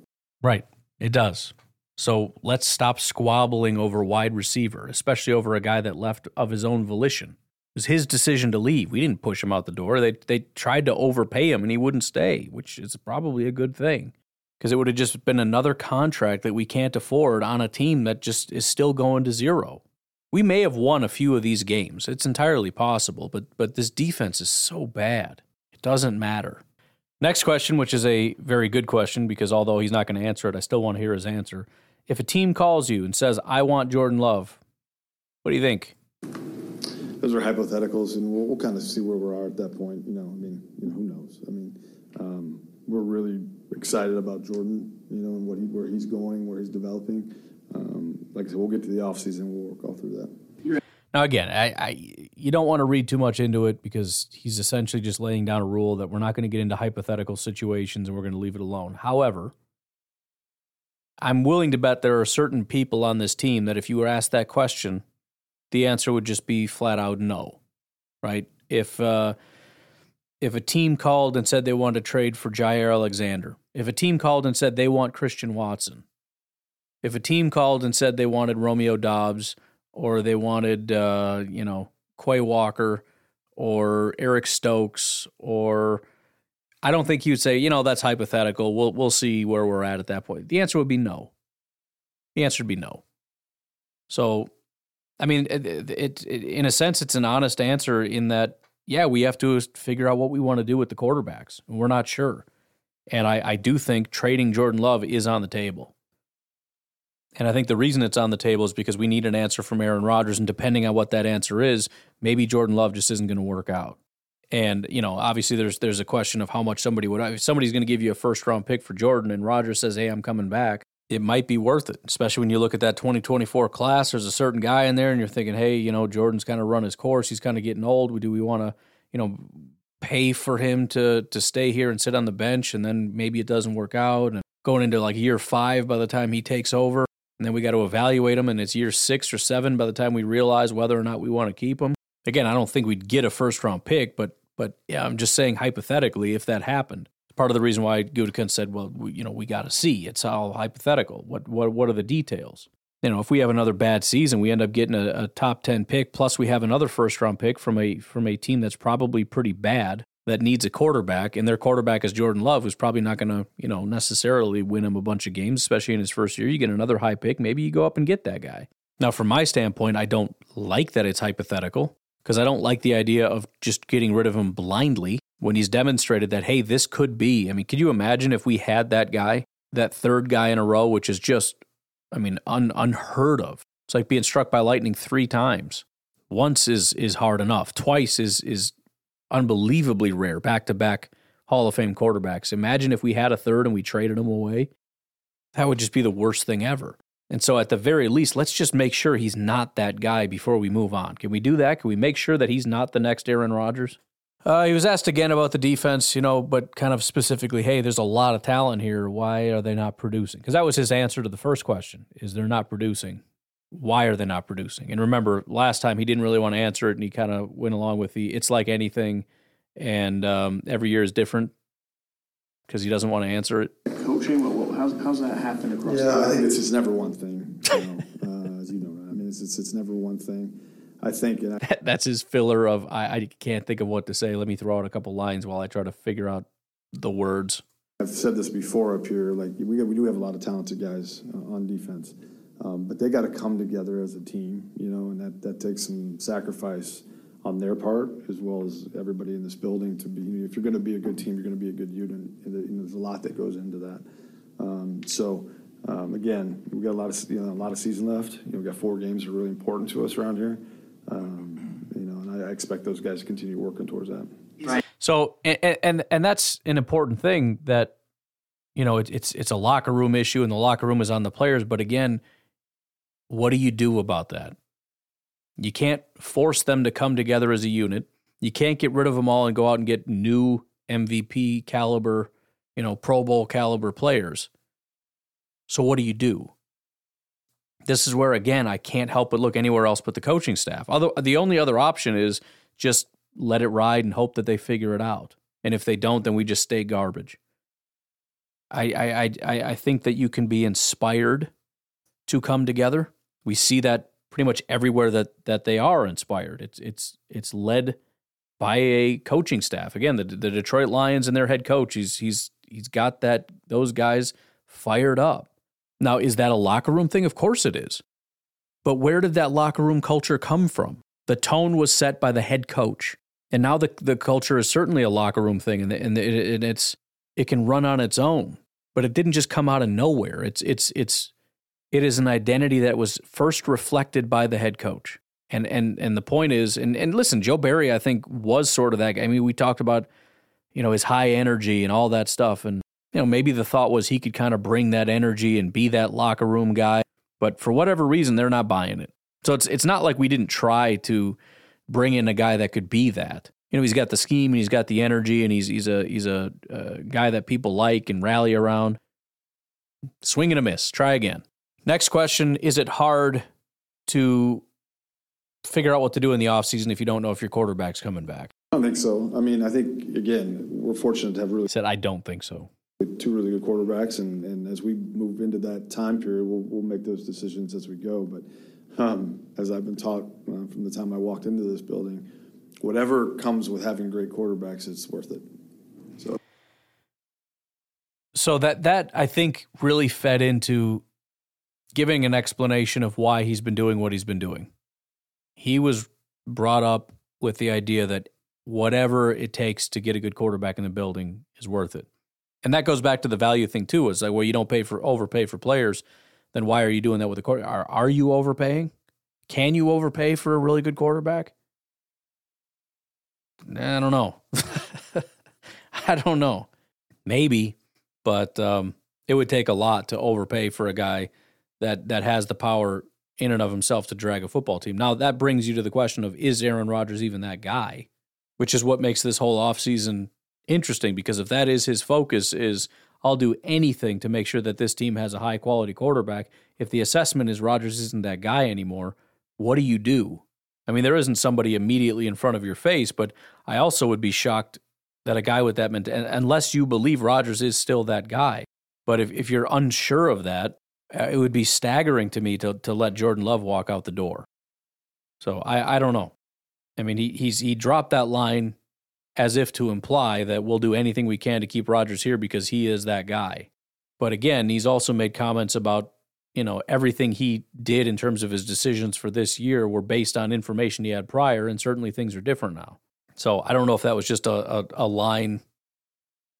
Right, it does. So let's stop squabbling over wide receiver, especially over a guy that left of his own volition was his decision to leave. We didn't push him out the door. They they tried to overpay him and he wouldn't stay, which is probably a good thing because it would have just been another contract that we can't afford on a team that just is still going to zero. We may have won a few of these games. It's entirely possible, but but this defense is so bad. It doesn't matter. Next question, which is a very good question because although he's not going to answer it, I still want to hear his answer. If a team calls you and says, "I want Jordan Love," what do you think? Those are hypotheticals, and we'll, we'll kind of see where we are at that point. You know, I mean, you know, who knows? I mean, um, we're really excited about Jordan. You know, and what he, where he's going, where he's developing. Um, like I said, we'll get to the offseason. We'll work all through that. Now, again, I, I you don't want to read too much into it because he's essentially just laying down a rule that we're not going to get into hypothetical situations and we're going to leave it alone. However, I'm willing to bet there are certain people on this team that if you were asked that question, the answer would just be flat out no, right? If uh, if a team called and said they wanted to trade for Jaire Alexander, if a team called and said they want Christian Watson, if a team called and said they wanted Romeo Doubs or they wanted uh, you know Quay Walker or Eric Stokes or I don't think you'd say, you know, that's hypothetical. We'll we'll see where we're at at that point. The answer would be no. The answer would be no. So I mean, it, it, it, in a sense, it's an honest answer in that, yeah, we have to figure out what we want to do with the quarterbacks. We're not sure. And I, I do think trading Jordan Love is on the table. And I think the reason it's on the table is because we need an answer from Aaron Rodgers. And depending on what that answer is, maybe Jordan Love just isn't going to work out. And you know, obviously, there's there's a question of how much somebody would. If somebody's going to give you a first round pick for Jordan, and Rodgers says, "Hey, I'm coming back," it might be worth it. Especially when you look at that 2024 class. There's a certain guy in there, and you're thinking, "Hey, you know, Jordan's kind of run his course. He's kind of getting old. Do we want to, you know, pay for him to to stay here and sit on the bench, and then maybe it doesn't work out, and going into like year five by the time he takes over, and then we got to evaluate him, and it's year six or seven by the time we realize whether or not we want to keep him." Again, I don't think we'd get a first round pick, but but yeah, I'm just saying hypothetically, if that happened, part of the reason why Gutekunst said, "Well, we, you know, we got to see. It's all hypothetical. What what what are the details?" You know, if we have another bad season, we end up getting a, a top ten pick, plus we have another first round pick from a from a team that's probably pretty bad that needs a quarterback, and their quarterback is Jordan Love, who's probably not going to you know necessarily win him a bunch of games, especially in his first year. You get another high pick, maybe you go up and get that guy. Now, from my standpoint, I don't like that it's hypothetical because I don't like the idea of just getting rid of him blindly when he's demonstrated that, hey, this could be. I mean, could you imagine if we had that guy, that third guy in a row, which is just, I mean, un, unheard of? It's like being struck by lightning three times. Once is is hard enough. Twice is is unbelievably rare. Back to back Hall of Fame quarterbacks. Imagine if we had a third and we traded him away. That would just be the worst thing ever. And so, at the very least, let's just make sure he's not that guy before we move on. Can we do that? Can we make sure that he's not the next Aaron Rodgers? Uh, he was asked again about the defense, you know, but kind of specifically, hey, there's a lot of talent here. Why are they not producing? Because that was his answer to the first question: is they're not producing. Why are they not producing? And remember, last time he didn't really want to answer it, and he kind of went along with the "it's like anything," and um, every year is different because he doesn't want to answer it. Coaching, how's, how's that happen across? Yeah, I think it's just never one thing. You know, uh, as you know, I mean, it's, it's, it's never one thing. I think I, that's his filler of I, I can't think of what to say. Let me throw out a couple lines while I try to figure out the words. I've said this before up here. Like we we do have a lot of talented guys uh, on defense, um, but they got to come together as a team, you know, and that that takes some sacrifice on their part as well as everybody in this building to be. You know, if you're going to be a good team, you're going to be a good unit. And you there's a lot that goes into that. Um, so um, again, we've got a lot of you know a lot of season left. You know, we've got four games that are really important to us around here. Um, you know, and I, I, expect those guys to continue working towards that. Right. So and and and that's an important thing that you know it, it's it's a locker room issue, and the locker room is on the players. But again, what do you do about that? You can't force them to come together as a unit. You can't get rid of them all and go out and get new MVP caliber you know, Pro Bowl caliber players. So what do you do? This is where again I can't help but look anywhere else but the coaching staff. Although the only other option is just let it ride and hope that they figure it out. And if they don't, then we just stay garbage. I I I I think that you can be inspired to come together. We see that pretty much everywhere that that they are inspired. It's it's it's led by a coaching staff. Again, the the Detroit Lions and their head coach, he's he's he's got that those guys fired up. Now, is that a locker room thing? Of course it is. But where did that locker room culture come from? The tone was set by the head coach. And now the, the culture is certainly a locker room thing and, and, it, and it's it can run on its own. But it didn't just come out of nowhere. It's it's it's it is an identity that was first reflected by the head coach. And and and the point is, and, and listen, Joe Barry, I think, was sort of that guy. I mean, we talked about you know, his high energy and all that stuff. And, you know, maybe the thought was he could kind of bring that energy and be that locker room guy. But for whatever reason, they're not buying it. So it's it's not like we didn't try to bring in a guy that could be that. You know, he's got the scheme and he's got the energy and he's he's a he's a, a guy that people like and rally around. Swing and a miss. Try again. Next question, is it hard to figure out what to do in the offseason if you don't know if your quarterback's coming back? I don't think so. I mean, I think again, we're fortunate to have really said I don't think so. Two really good quarterbacks, and, and as we move into that time period, we'll, we'll make those decisions as we go. But um, as I've been taught uh, from the time I walked into this building, whatever comes with having great quarterbacks, it's worth it. So, so that that I think really fed into giving an explanation of why he's been doing what he's been doing. He was brought up with the idea that whatever it takes to get a good quarterback in the building is worth it. And that goes back to the value thing too. Is like, well, you don't pay for overpay for players, then why are you doing that with the quarterback? Are, are you overpaying? Can you overpay for a really good quarterback? I don't know. I don't know. Maybe, but um, it would take a lot to overpay for a guy that that has the power in and of himself to drag a football team. Now that brings you to the question of is Aaron Rodgers even that guy? Which is what makes this whole offseason interesting because if that is his focus is I'll do anything to make sure that this team has a high quality quarterback. If the assessment is Rodgers isn't that guy anymore, what do you do? I mean, there isn't somebody immediately in front of your face, but I also would be shocked that a guy with that mentality, unless you believe Rodgers is still that guy. But if, if you're unsure of that, uh, it would be staggering to me to, to let Jordan Love walk out the door. So I, I don't know. I mean, he, he's, he dropped that line as if to imply that we'll do anything we can to keep Rodgers here because he is that guy. But again, he's also made comments about, you know, everything he did in terms of his decisions for this year were based on information he had prior, and certainly things are different now. So I don't know if that was just a, a, a line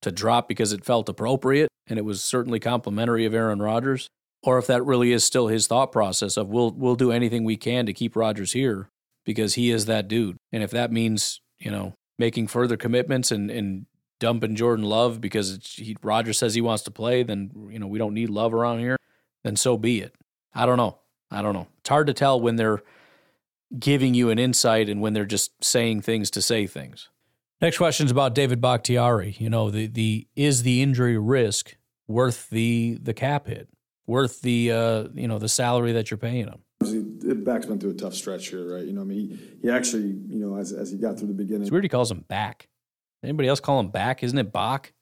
to drop because it felt appropriate and it was certainly complimentary of Aaron Rodgers, or if that really is still his thought process of we'll we'll do anything we can to keep Rodgers here because he is that dude. And if that means, you know, making further commitments and, and dumping Jordan Love because he, Rodgers says he wants to play, then you know we don't need Love around here. Then so be it. I don't know. I don't know. It's hard to tell when they're giving you an insight and when they're just saying things to say things. Next question is about David Bakhtiari. You know, the the is the injury risk worth the the cap hit, worth the uh, you know the salary that you're paying him? Back's been through a tough stretch here, right? You know, I mean, he, he actually, you know, as, as he got through the beginning. It's weird he calls him back. Anybody else call him back? Isn't it Bach?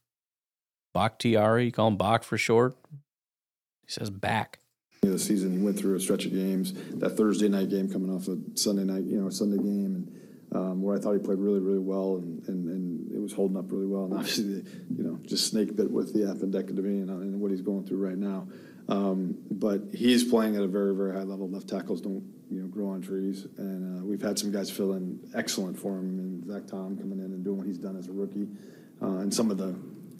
Bakhtiari, you call him Bach for short. He says back. The season he went through a stretch of games. That Thursday night game coming off a Sunday night, you know, Sunday game, and um, where I thought he played really, really well, and, and, and it was holding up really well. And obviously, the, you know, just snake bit with the appendectomy and, and what he's going through right now. Um, but he's playing at a very, very high level. Left tackles don't, you know, grow on trees, and uh, we've had some guys fill in excellent for him. And Zach Tom coming in and doing what he's done as a rookie, uh, and some of the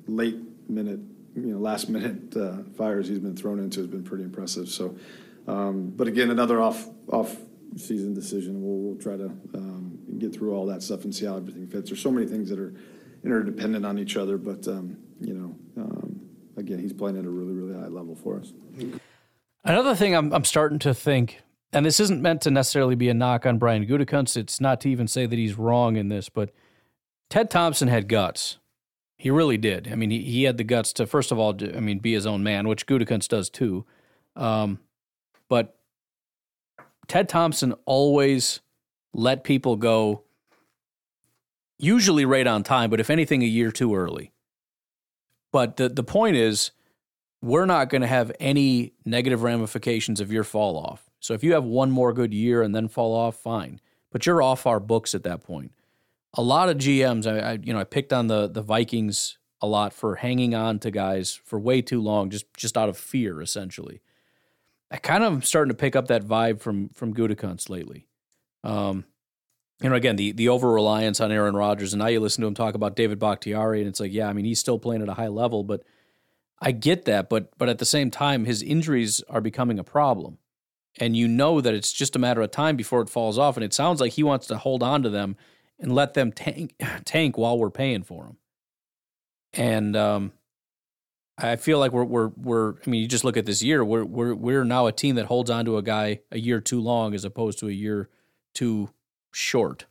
late minute, you know, last minute uh, fires he's been thrown into has been pretty impressive. So, um, but again, another off off season decision. We'll, we'll try to um, get through all that stuff and see how everything fits. There's so many things that are interdependent on each other, but um, you know um, again, he's playing at a really, really high level for us. Another thing I'm, I'm starting to think, and this isn't meant to necessarily be a knock on Brian Gutekunst. It's not to even say that he's wrong in this, but Ted Thompson had guts. He really did. I mean, he, he had the guts to, first of all, do, I mean, be his own man, which Gutekunst does too. Um, but Ted Thompson always let people go, usually right on time, but if anything, a year too early. But the, the point is, we're not going to have any negative ramifications of your fall off. So if you have one more good year and then fall off, fine. But you're off our books at that point. A lot of GMs, I, I you know, I picked on the the Vikings a lot for hanging on to guys for way too long, just just out of fear, essentially. I kind of am starting to pick up that vibe from from Gutekunst lately. Um, you know, again, the the over reliance on Aaron Rodgers, and now you listen to him talk about David Bakhtiari, and it's like, yeah, I mean, he's still playing at a high level, but I get that, but but at the same time, his injuries are becoming a problem, and you know that it's just a matter of time before it falls off, and it sounds like he wants to hold on to them and let them tank tank while we're paying for them, and um, I feel like we're we're we're. I mean, you just look at this year. We're we're we're now a team that holds on to a guy a year too long as opposed to a year too short,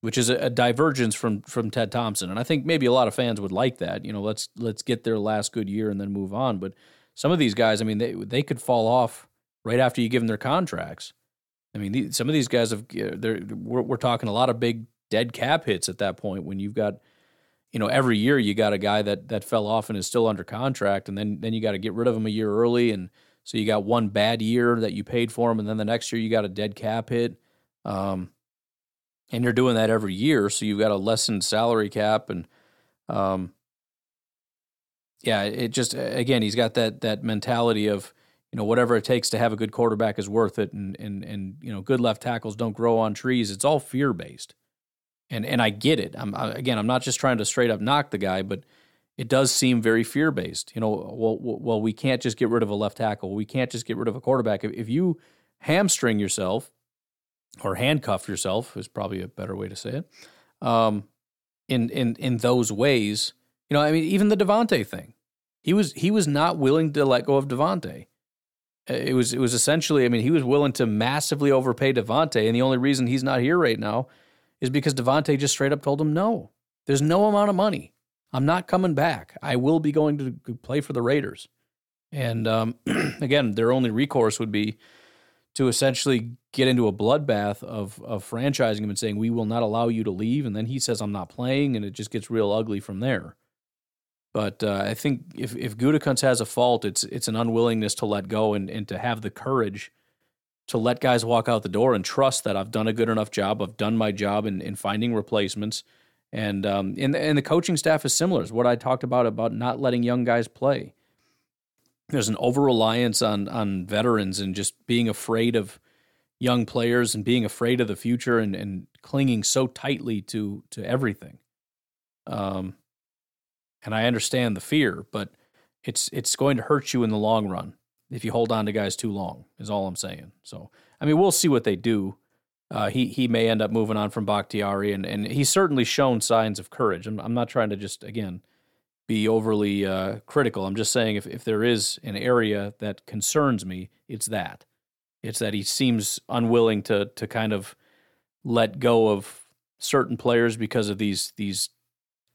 which is a, a, divergence from from Ted Thompson. And I think maybe a lot of fans would like that. You know, let's let's get their last good year and then move on. But some of these guys, I mean, they they could fall off right after you give them their contracts. I mean, these, some of these guys have they're we're, we're talking a lot of big dead cap hits at that point when you've got you know every year you got a guy that that fell off and is still under contract and then then you got to get rid of him a year early and so you got one bad year that you paid for him and then the next year you got a dead cap hit um, and you're doing that every year, so you've got a lessened salary cap, and um, yeah, it just again he's got that that mentality of you know whatever it takes to have a good quarterback is worth it, and and and you know good left tackles don't grow on trees. It's all fear based, and and I get it. I'm I, again I'm not just trying to straight up knock the guy, but it does seem very fear based. You know, well, well, we can't just get rid of a left tackle. We can't just get rid of a quarterback. If, if you hamstring yourself or handcuff yourself is probably a better way to say it. um, in in in those ways. You know, I mean, even the Davante thing, he was he was not willing to let go of Davante. Uh, it was it was essentially, I mean, he was willing to massively overpay Davante, and the only reason he's not here right now is because Davante just straight up told him no. There's no amount of money. I'm not coming back. I will be going to play for the Raiders. And um, again, their only recourse would be to essentially get into a bloodbath of of franchising him and saying we will not allow you to leave, and then he says I'm not playing, and it just gets real ugly from there. But uh, I think if if Gutekunst has a fault, it's it's an unwillingness to let go and and to have the courage to let guys walk out the door and trust that I've done a good enough job. I've done my job in, in finding replacements. And um, and and the coaching staff is similar. Is what I talked about about not letting young guys play. There's an over reliance on on veterans and just being afraid of young players and being afraid of the future and, and clinging so tightly to to everything. Um, and I understand the fear, but it's it's going to hurt you in the long run if you hold on to guys too long. Is all I'm saying. So I mean, we'll see what they do. Uh, he he may end up moving on from Bakhtiari, and and he's certainly shown signs of courage. I'm I'm not trying to just again be overly uh, critical. I'm just saying if if there is an area that concerns me, it's that. It's that he seems unwilling to to kind of let go of certain players because of these these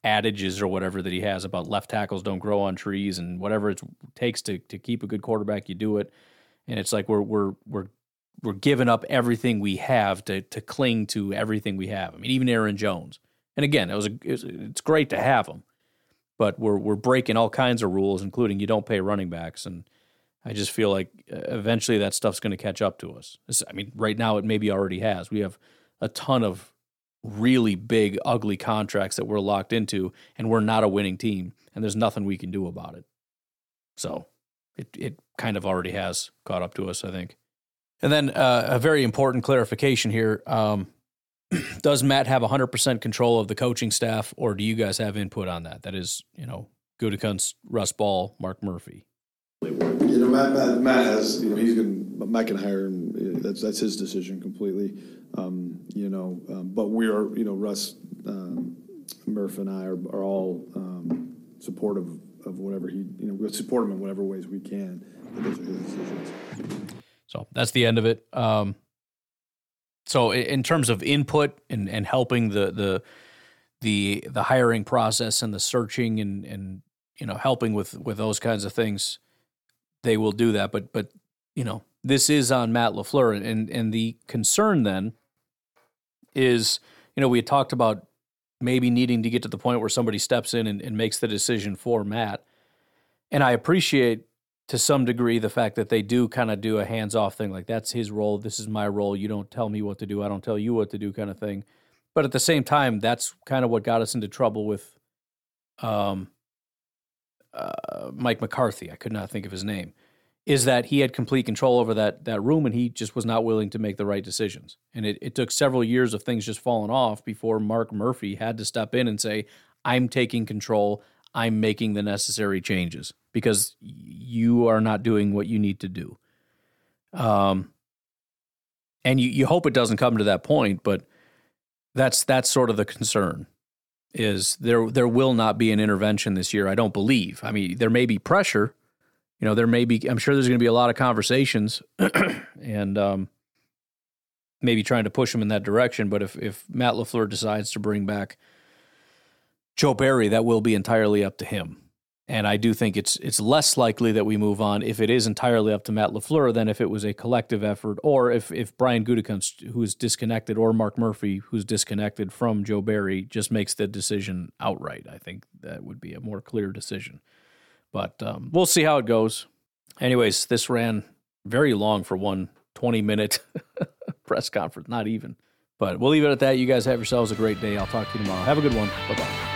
adages or whatever that he has about left tackles don't grow on trees and whatever it takes to to keep a good quarterback, you do it. And it's like we're we're we're we're giving up everything we have to to cling to everything we have. I mean, even Aaron Jones. And again, it was, a, it was it's great to have him, but we're we're breaking all kinds of rules, including you don't pay running backs. And I just feel like uh, eventually that stuff's going to catch up to us. I mean, right now it maybe already has. We have a ton of really big, ugly contracts that we're locked into, and we're not a winning team, and there's nothing we can do about it. So it it kind of already has caught up to us, I think. And then uh, a very important clarification here. Um, does Matt have 100% control of the coaching staff, or do you guys have input on that? That is, you know, Gutekunst, Russ Ball, Mark Murphy. You know, Matt, Matt, Matt has, you know, he's going to, Matt can hire him. That's, that's his decision completely. Um, you know, um, but we are, you know, Russ, um, Murph and I are, are all um, supportive of whatever he, you know, we support him in whatever ways we can. But those are his decisions. So that's the end of it. Um, so in terms of input and, and helping the the the the hiring process and the searching and and you know helping with with those kinds of things, they will do that. But but you know this is on Matt Lafleur and and the concern then is you know we had talked about maybe needing to get to the point where somebody steps in and, and makes the decision for Matt, and I appreciate to some degree the fact that they do kind of do a hands off thing like that's his role this is my role you don't tell me what to do i don't tell you what to do kind of thing. But at the same time that's kind of what got us into trouble with um, uh, mike mccarthy i could not think of his name is that he had complete control over that that room and he just was not willing to make the right decisions. And it, it took several years of things just falling off before mark murphy had to step in and say i'm taking control i'm making the necessary changes because you are not doing what you need to do. Um, and you, you hope it doesn't come to that point, but that's that's sort of the concern. Is there there will not be an intervention this year? I don't believe. I mean, there may be pressure. You know, there may be. I'm sure there's going to be a lot of conversations, and um, maybe trying to push them in that direction. But if if Matt Lafleur decides to bring back Joe Barry, that will be entirely up to him. And I do think it's it's less likely that we move on if it is entirely up to Matt Lafleur than if it was a collective effort, or if if Brian Gutekunst, who is disconnected, or Mark Murphy, who's disconnected from Joe Barry, just makes the decision outright. I think that would be a more clear decision. But um, we'll see how it goes. Anyways, this ran very long for one 20 minute press conference, not even. But we'll leave it at that. You guys have yourselves a great day. I'll talk to you tomorrow. Have a good one. Bye bye.